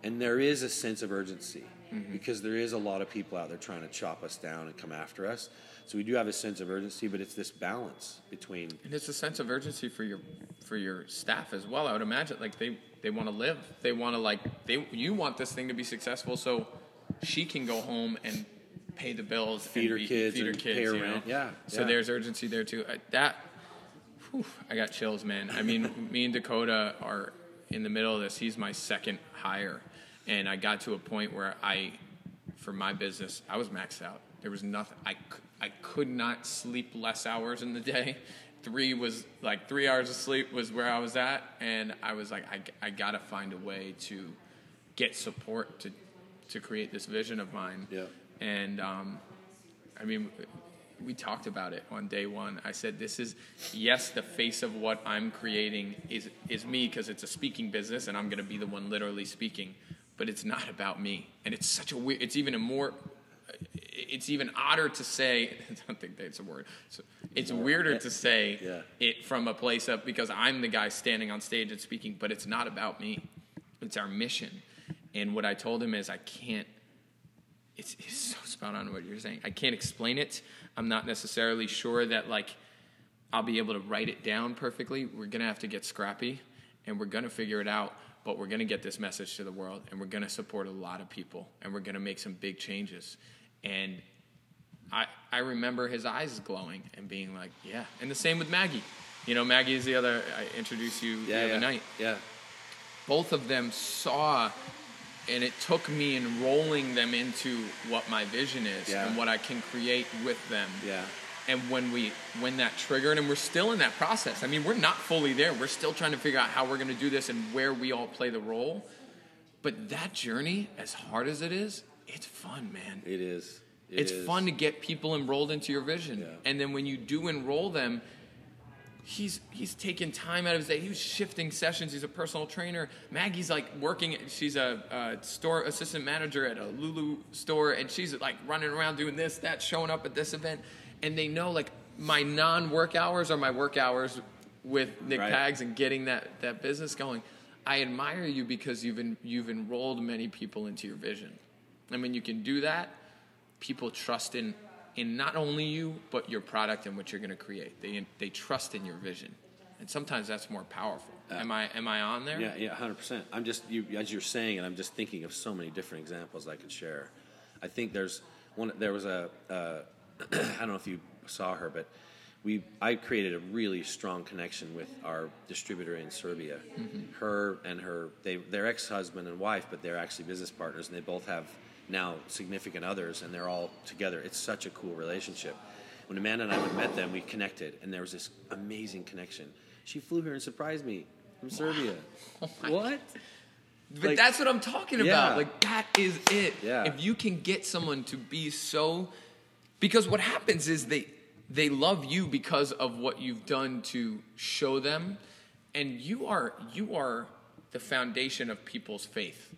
Speaker 2: And there is a sense of urgency
Speaker 1: Mm-hmm.
Speaker 2: because there is a lot of people out there trying to chop us down and come after us. So we do have a sense of urgency, but it's this balance between
Speaker 1: And it's a sense of urgency for your for your staff as well. I would imagine like they they want to live. They want to like they you want this thing to be successful so she can go home and pay the bills,
Speaker 2: Feed her
Speaker 1: be-
Speaker 2: kids
Speaker 1: feed her kids.
Speaker 2: pay her rent. Yeah,
Speaker 1: So
Speaker 2: yeah.
Speaker 1: there's urgency there too. That whew, I got chills, man. I mean, me and Dakota are in the middle of this. He's my second hire, and I got to a point where I, for my business, I was maxed out. There was nothing. I, I could not sleep less hours in the day. Three was like three hours of sleep was where I was at, and I was like, I, I gotta find a way to get support to to create this vision of mine.
Speaker 2: Yeah.
Speaker 1: And um, I mean, we talked about it on day one. I said, "This is yes, the face of what I'm creating is is me because it's a speaking business, and I'm going to be the one literally speaking. But it's not about me, and it's such a weird. It's even a more. It's even odder to say. I don't think that's a word. So it's weirder to say
Speaker 2: Yeah.
Speaker 1: it from a place of because I'm the guy standing on stage and speaking, but it's not about me. It's our mission. And what I told him is, I can't it's, it's so spot on what you're saying. I can't explain it. I'm not necessarily sure that like I'll be able to write it down perfectly. We're gonna have to get scrappy, and we're gonna figure it out. But we're gonna get this message to the world, and we're gonna support a lot of people, and we're gonna make some big changes. And I I remember his eyes glowing and being like, yeah. And the same with Maggie. You know, Maggie is the other. I introduced you the other
Speaker 2: yeah,
Speaker 1: night
Speaker 2: Yeah.
Speaker 1: both of them saw and it took me enrolling them into what my vision is
Speaker 2: Yeah.
Speaker 1: and what I can create with them.
Speaker 2: Yeah.
Speaker 1: And when we when that triggered and we're still in that process. I mean, we're not fully there. We're still trying to figure out how we're going to do this and where we all play the role. But that journey, as hard as it is, it's fun, man.
Speaker 2: It is. It
Speaker 1: it's
Speaker 2: is.
Speaker 1: fun to get people enrolled into your vision.
Speaker 2: Yeah.
Speaker 1: And then when you do enroll them, he's he's taking time out of his day. He was shifting sessions. He's a personal trainer. Maggie's like working. She's a, a store assistant manager at a Lulu store, and she's like running around doing this, that, showing up at this event. And they know like my non-work hours are my work hours with Nick
Speaker 2: Right.
Speaker 1: Pags and getting that that business going. I admire you because you've en- you've enrolled many people into your vision. And when you can do that, people trust in in not only you but your product and what you're going to create. They they trust in your vision, and sometimes that's more powerful. am I am I on there?
Speaker 2: Yeah, yeah, hundred percent. I'm just you as you're saying it. I'm just thinking of so many different examples I could share. I think there's one. There was a. Uh, I don't know if you saw her, but we. I created a really strong connection with our distributor in Serbia. Mm-hmm. Her and her. They they're ex husband and wife, but they're actually business partners, and they both have now significant others, and they're all together. It's such a cool relationship. When Amanda and I met them, we connected, and there was this amazing connection. She flew here and surprised me from Serbia. what?
Speaker 1: But
Speaker 2: Like-
Speaker 1: that's what I'm talking
Speaker 2: Yeah.
Speaker 1: about. Like that is it.
Speaker 2: Yeah.
Speaker 1: If you can get someone to be so because what happens is they they love you because of what you've done to show them and you are you are the foundation of people's faith.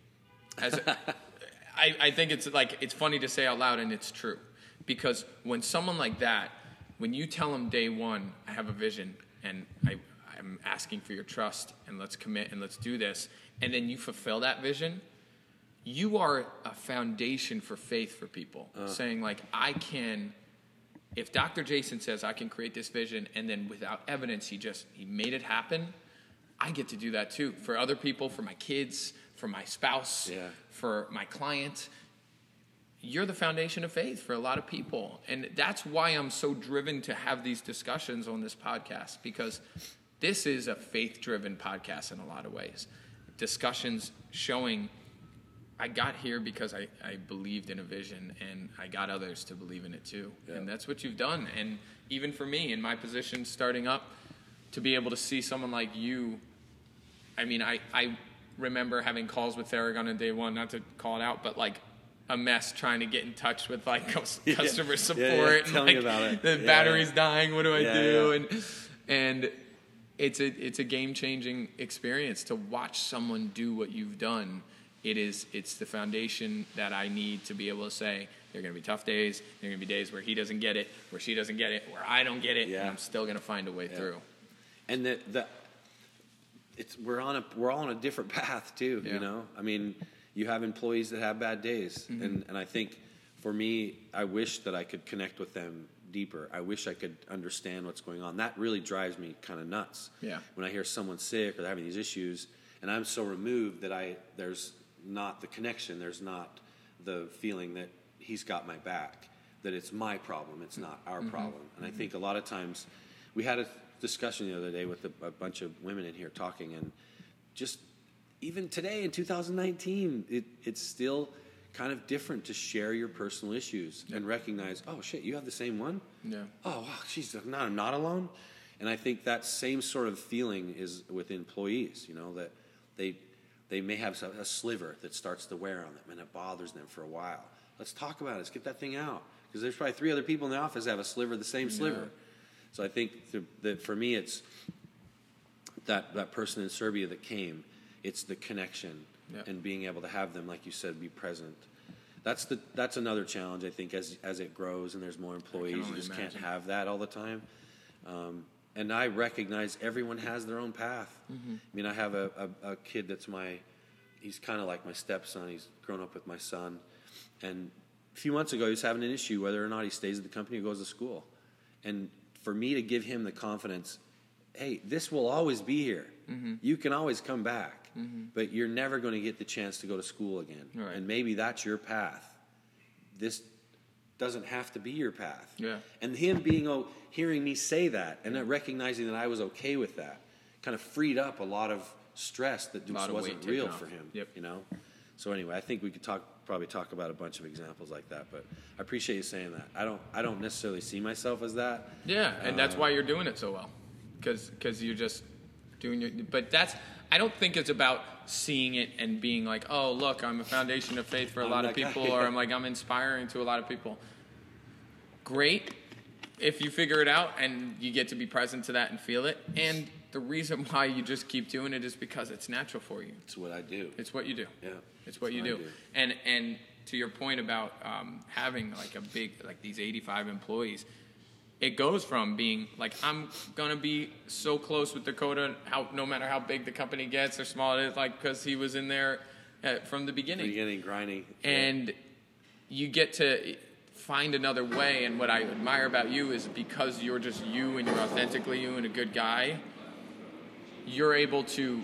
Speaker 1: As I, I think it's like it's funny to say out loud and it's true. Because when someone like that, when you tell them day one, I have a vision and I, I'm asking for your trust and let's commit and let's do this, and then you fulfill that vision, you are a foundation for faith for people. Uh. Saying like, I can if Dr. Jason says I can create this vision and then without evidence he just he made it happen, I get to do that too for other people, for my kids, for my spouse,
Speaker 2: Yeah.
Speaker 1: for my client. you're the foundation of faith for a lot of people. And that's why I'm so driven to have these discussions on this podcast because this is a faith driven podcast in a lot of ways. Discussions showing I got here because I, I believed in a vision and I got others to believe in it too.
Speaker 2: Yeah.
Speaker 1: And that's what you've done. And even for me in my position starting up, to be able to see someone like you, I mean, I, I remember having calls with Theragun on day one, not to call it out, but like a mess trying to get in touch with like customer
Speaker 2: Yeah,
Speaker 1: support
Speaker 2: yeah.
Speaker 1: and
Speaker 2: Tell me
Speaker 1: like
Speaker 2: about it.
Speaker 1: the
Speaker 2: Yeah,
Speaker 1: battery's
Speaker 2: yeah.
Speaker 1: dying. What do I
Speaker 2: Yeah,
Speaker 1: do?
Speaker 2: yeah.
Speaker 1: And and it's a it's a game changing experience to watch someone do what you've done. It is it's the foundation that I need to be able to say there are going to be tough days. There are going to be days where he doesn't get it, where she doesn't get it, where I don't get it, and I'm still going to find a way
Speaker 2: Yeah.
Speaker 1: through.
Speaker 2: and the the it's we're on a we're all on a different path too
Speaker 1: Yeah.
Speaker 2: you know i mean you have employees that have bad days
Speaker 1: Mm-hmm.
Speaker 2: and and i think for me i wish that i could connect with them deeper i wish i could understand what's going on that really drives me kind of nuts
Speaker 1: Yeah.
Speaker 2: when i hear someone sick or they're having these issues and i'm so removed that i there's not the connection. There's not the feeling that he's got my back that it's my problem it's not our mm-hmm. problem. And i mm-hmm. think a lot of times we had a discussion the other day with a, a bunch of women in here talking and just even today in 2019 it, it's still kind of different to share your personal issues and recognize oh shit you have the same one?
Speaker 1: Yeah.
Speaker 2: oh wow she's not I'm not alone. And i think that same sort of feeling is with employees you know that they they may have a, sliver that starts to wear on them and it bothers them for a while let's talk about it let's get that thing out because there's probably three other people in the office that have a sliver the same sliver so i think the, that for me it's that that person in Serbia that came, it's the connection
Speaker 1: Yeah.
Speaker 2: and being able to have them, like you said, be present. That's the that's another challenge I think as as it grows and there's more employees, you just
Speaker 1: imagine.
Speaker 2: can't have that all the time. Um, and I recognize everyone has their own path.
Speaker 1: Mm-hmm.
Speaker 2: I mean, I have a, a, a kid that's my, he's kind of like my stepson. He's grown up with my son, and a few months ago he was having an issue whether or not he stays at the company or goes to school. And for me to give him the confidence, hey, this will always be here.
Speaker 1: Mm-hmm.
Speaker 2: You can always come back, but you're never going to get the chance to go to school again.
Speaker 1: Right.
Speaker 2: And maybe that's your path. This doesn't have to be your path.
Speaker 1: Yeah.
Speaker 2: And him being oh, hearing me say that and then recognizing that I was okay with that, kind of freed up a lot of stress that just wasn't real for him.
Speaker 1: Yep.
Speaker 2: You know. So anyway, I think we could talk probably talk about a bunch of examples like that. But I appreciate you saying that. I don't I don't necessarily see myself as that.
Speaker 1: Yeah, and that's uh, why you're doing it so well, because you're just doing your. But that's I don't think it's about seeing it and being like, oh look, I'm a foundation of faith for a
Speaker 2: I'm
Speaker 1: lot of
Speaker 2: that guy,
Speaker 1: people, or. I'm like I'm inspiring to a lot of people. Great, if you figure it out and you get to be present to that and feel it, and the reason why you just keep doing it is because it's natural for you.
Speaker 2: It's what I do.
Speaker 1: It's what you do.
Speaker 2: Yeah,
Speaker 1: It's what
Speaker 2: it's
Speaker 1: you
Speaker 2: what
Speaker 1: do.
Speaker 2: do.
Speaker 1: And and to your point about um, having like a big like these 85 employees, it goes from being like I'm gonna be so close with Dakota, how no matter how big the company gets or small it is, like because he was in there uh, from the beginning,
Speaker 2: Beginning grinding.
Speaker 1: and you get to find another way. And what I admire about you is because you're just you and you're authentically you and a good guy, you're able to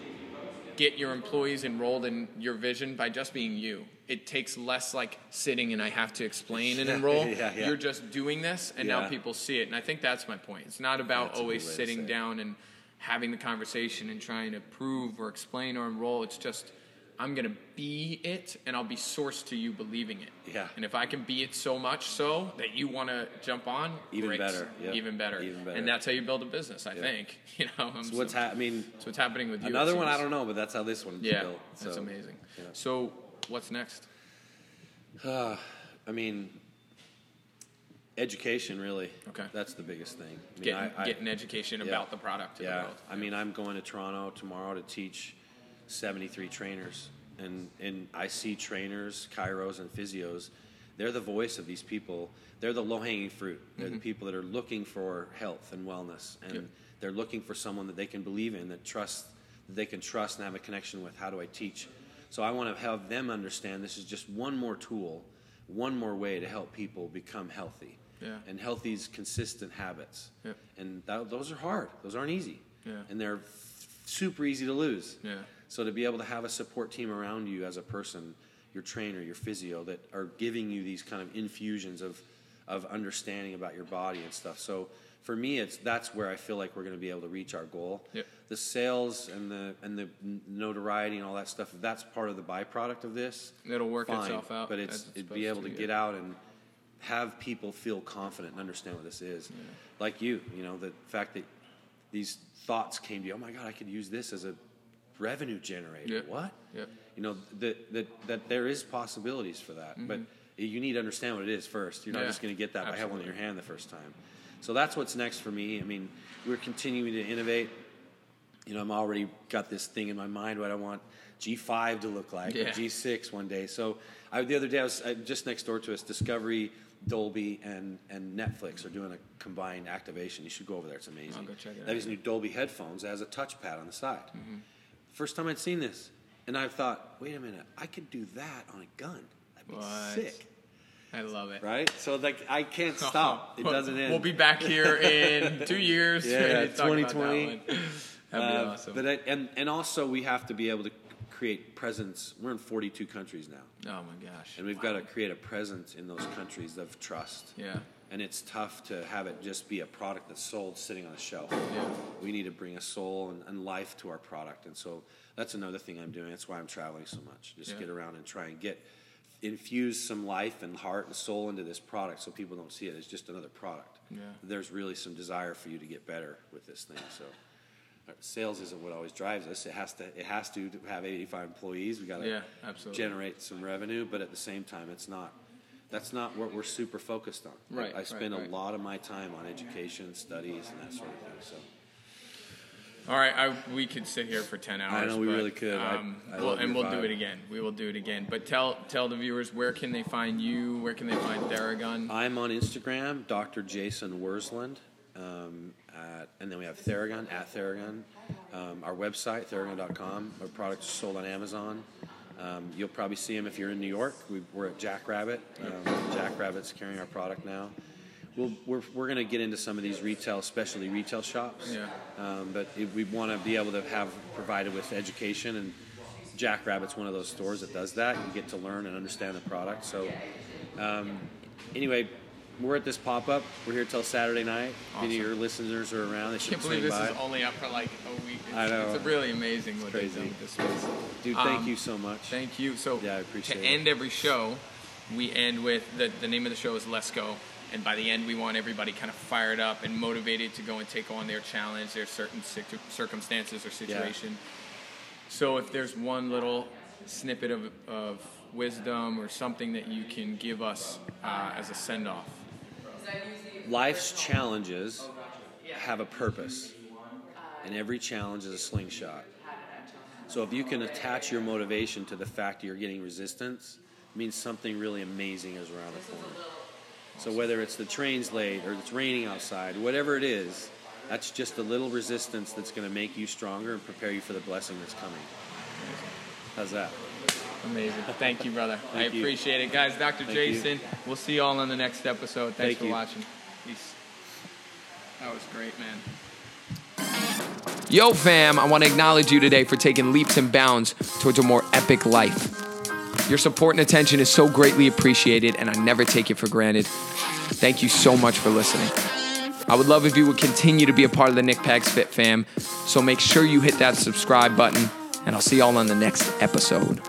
Speaker 1: get your employees enrolled in your vision by just being you. It takes less like sitting and I have to explain and enroll.
Speaker 2: yeah, yeah.
Speaker 1: You're just doing this and now people see it. And I think that's my point. It's not about
Speaker 2: That's
Speaker 1: always sitting down and having the conversation and trying to prove or explain or enroll. It's just I'm gonna be it and I'll be sourced to you believing it.
Speaker 2: Yeah.
Speaker 1: And if I can be it so much so that you wanna jump on,
Speaker 2: Even
Speaker 1: great.
Speaker 2: better, yep.
Speaker 1: Even better.
Speaker 2: Even better.
Speaker 1: And that's how you build a business, I think. You know,
Speaker 2: So what's
Speaker 1: so-
Speaker 2: ha- I mean,
Speaker 1: that's what's happening with you.
Speaker 2: another one I don't know, but that's how this one's
Speaker 1: Yeah,
Speaker 2: built.
Speaker 1: that's
Speaker 2: so,
Speaker 1: amazing.
Speaker 2: yeah.
Speaker 1: So, what's next?
Speaker 2: Uh, I mean, education really.
Speaker 1: Okay.
Speaker 2: That's the biggest thing. I mean,
Speaker 1: Getting,
Speaker 2: I, I,
Speaker 1: getting education
Speaker 2: yeah.
Speaker 1: about the product to
Speaker 2: yeah.
Speaker 1: the world.
Speaker 2: I mean, I'm going to Toronto tomorrow to teach 73 trainers, and and I see trainers, chiros, and physios. They're the voice of these people. They're the low-hanging fruit. They're the people that are looking for health and wellness, and
Speaker 1: Mm-hmm. Yep.
Speaker 2: they're looking for someone that they can believe in, that trust, that they can trust and have a connection with. How do I teach? So I want to have them understand this is just one more tool, one more way to help people become healthy.
Speaker 1: Yeah.
Speaker 2: And is consistent habits.
Speaker 1: Yep.
Speaker 2: And that, those are hard. Those aren't easy.
Speaker 1: Yeah.
Speaker 2: And they're super easy to lose.
Speaker 1: Yeah.
Speaker 2: So to be able to have a support team around you as a person your trainer, your physio that are giving you these kind of infusions of of understanding about your body and stuff. So for me, it's that's where I feel like we're going to be able to reach our goal.
Speaker 1: Yep.
Speaker 2: The sales and the and the notoriety and all that stuff. That's part of the byproduct of this,
Speaker 1: It'll work
Speaker 2: fine.
Speaker 1: itself out
Speaker 2: But it's
Speaker 1: it's
Speaker 2: it'd be able to,
Speaker 1: to,
Speaker 2: get
Speaker 1: yeah.
Speaker 2: out and have people feel confident and understand what this is. Like you, you know, the fact that these thoughts came to you. Oh my God, I could use this as a revenue generator.
Speaker 1: Yep.
Speaker 2: What?
Speaker 1: Yep.
Speaker 2: You know that that that there is possibilities for that, but you need to understand what it is first. You're not
Speaker 1: Mm-hmm. Yeah.
Speaker 2: just going to get that by having one in your hand the first time. So that's what's next for me. I mean, we're continuing to innovate. You know, I'm already got this thing in my mind what I want G5 to look like, or
Speaker 1: Yeah.
Speaker 2: G6 one day. So I, the other day I was uh, just next door to us, Discovery, Dolby, and and Netflix are doing a combined activation. You should go over there; it's amazing.
Speaker 1: I'll go check it out.
Speaker 2: That is new Dolby headphones that has a touchpad on the side.
Speaker 1: Mm-hmm.
Speaker 2: First time I'd seen this, and I thought, wait a minute, I could do that on a gun. That'd be
Speaker 1: What?
Speaker 2: sick,
Speaker 1: I love it.
Speaker 2: right? So like, I can't stop. It doesn't end.
Speaker 1: We'll be back here in two years.
Speaker 2: Yeah,
Speaker 1: talk about that
Speaker 2: 2020.
Speaker 1: That'd be
Speaker 2: Uh,
Speaker 1: awesome.
Speaker 2: But I, and and also we have to be able to create presence. We're in 42 countries now,
Speaker 1: oh my gosh.
Speaker 2: and we've got to create a presence in those countries of trust.
Speaker 1: Yeah.
Speaker 2: And it's tough to have it just be a product that's sold sitting on a shelf.
Speaker 1: Yeah.
Speaker 2: We need to bring a soul and, and life to our product, and so that's another thing I'm doing. That's why I'm traveling so much. Just
Speaker 1: Yeah.
Speaker 2: get around and try and get infuse some life and heart and soul into this product, so people don't see it as just another product.
Speaker 1: Yeah.
Speaker 2: There's really some desire for you to get better with this thing. So. uh, Sales isn't what always drives us. It has to. It has to have 85 employees. We got to
Speaker 1: Yeah,
Speaker 2: generate some revenue, but at the same time, it's not. That's not what we're super focused on.
Speaker 1: Right,
Speaker 2: I
Speaker 1: right,
Speaker 2: spend
Speaker 1: right.
Speaker 2: a lot of my time on education, studies, and that sort of thing. So.
Speaker 1: All right, I, we could sit here for ten hours.
Speaker 2: I know we
Speaker 1: but,
Speaker 2: really could.
Speaker 1: Um,
Speaker 2: I
Speaker 1: well,
Speaker 2: love
Speaker 1: and we'll do it again. We will do it again. But tell tell the viewers where can they find you? Where can they find Theragun?
Speaker 2: I'm on Instagram, Dr. Jason Wersland, um, at, and then we have Theragun at Theragun. Um, our website, theragun.com. Our products are sold on Amazon. Um, you'll probably see them if you're in New York. We, we're at Jackrabbit. Um, Jackrabbit's carrying our product now. We'll, we're we're going to get into some of these retail, especially retail shops.
Speaker 1: Yeah.
Speaker 2: Um, but if we want to be able to have provided with education, and Jackrabbit's one of those stores that does that. You get to learn and understand the product. So, um, anyway, we're at this pop up. We're here till Saturday night. If any of your listeners are around, they
Speaker 1: I
Speaker 2: should
Speaker 1: can't believe this
Speaker 2: by.
Speaker 1: is only up for like a week. It's,
Speaker 2: I know.
Speaker 1: It's really amazing what
Speaker 2: crazy.
Speaker 1: done this space.
Speaker 2: Dude, thank
Speaker 1: Um,
Speaker 2: you so much.
Speaker 1: Thank you. So
Speaker 2: Yeah, I appreciate
Speaker 1: to
Speaker 2: it.
Speaker 1: end every show, we end with the the name of the show is Let's Go. And by the end, we want everybody kind of fired up and motivated to go and take on their challenge, their certain situ- circumstances or situation. Yeah. So if there's one little snippet of, of wisdom or something that you can give us uh, as a send off.
Speaker 2: Life's challenges have a purpose, and every challenge is a slingshot. So if you can attach your motivation to the fact you're getting resistance, it means something really amazing is around the corner. So whether it's the train's late or it's raining outside, whatever it is, that's just a little resistance that's going to make you stronger and prepare you for the blessing that's coming. How's that?
Speaker 1: Amazing. Thank you, brother. I
Speaker 2: you.
Speaker 1: appreciate it. Guys, Dr.
Speaker 2: Thank
Speaker 1: Jason, we'll see you all on the next episode. Thanks
Speaker 2: Thank
Speaker 1: for
Speaker 2: you.
Speaker 1: watching. Peace. That was great, man. Yo, fam, I want to acknowledge you today for taking leaps and bounds towards a more epic life. Your support and attention is so greatly appreciated, and I never take it for granted. Thank you so much for listening. I would love if you would continue to be a part of the Nick Pags Fit fam, so make sure you hit that subscribe button, and I'll see y'all on the next episode.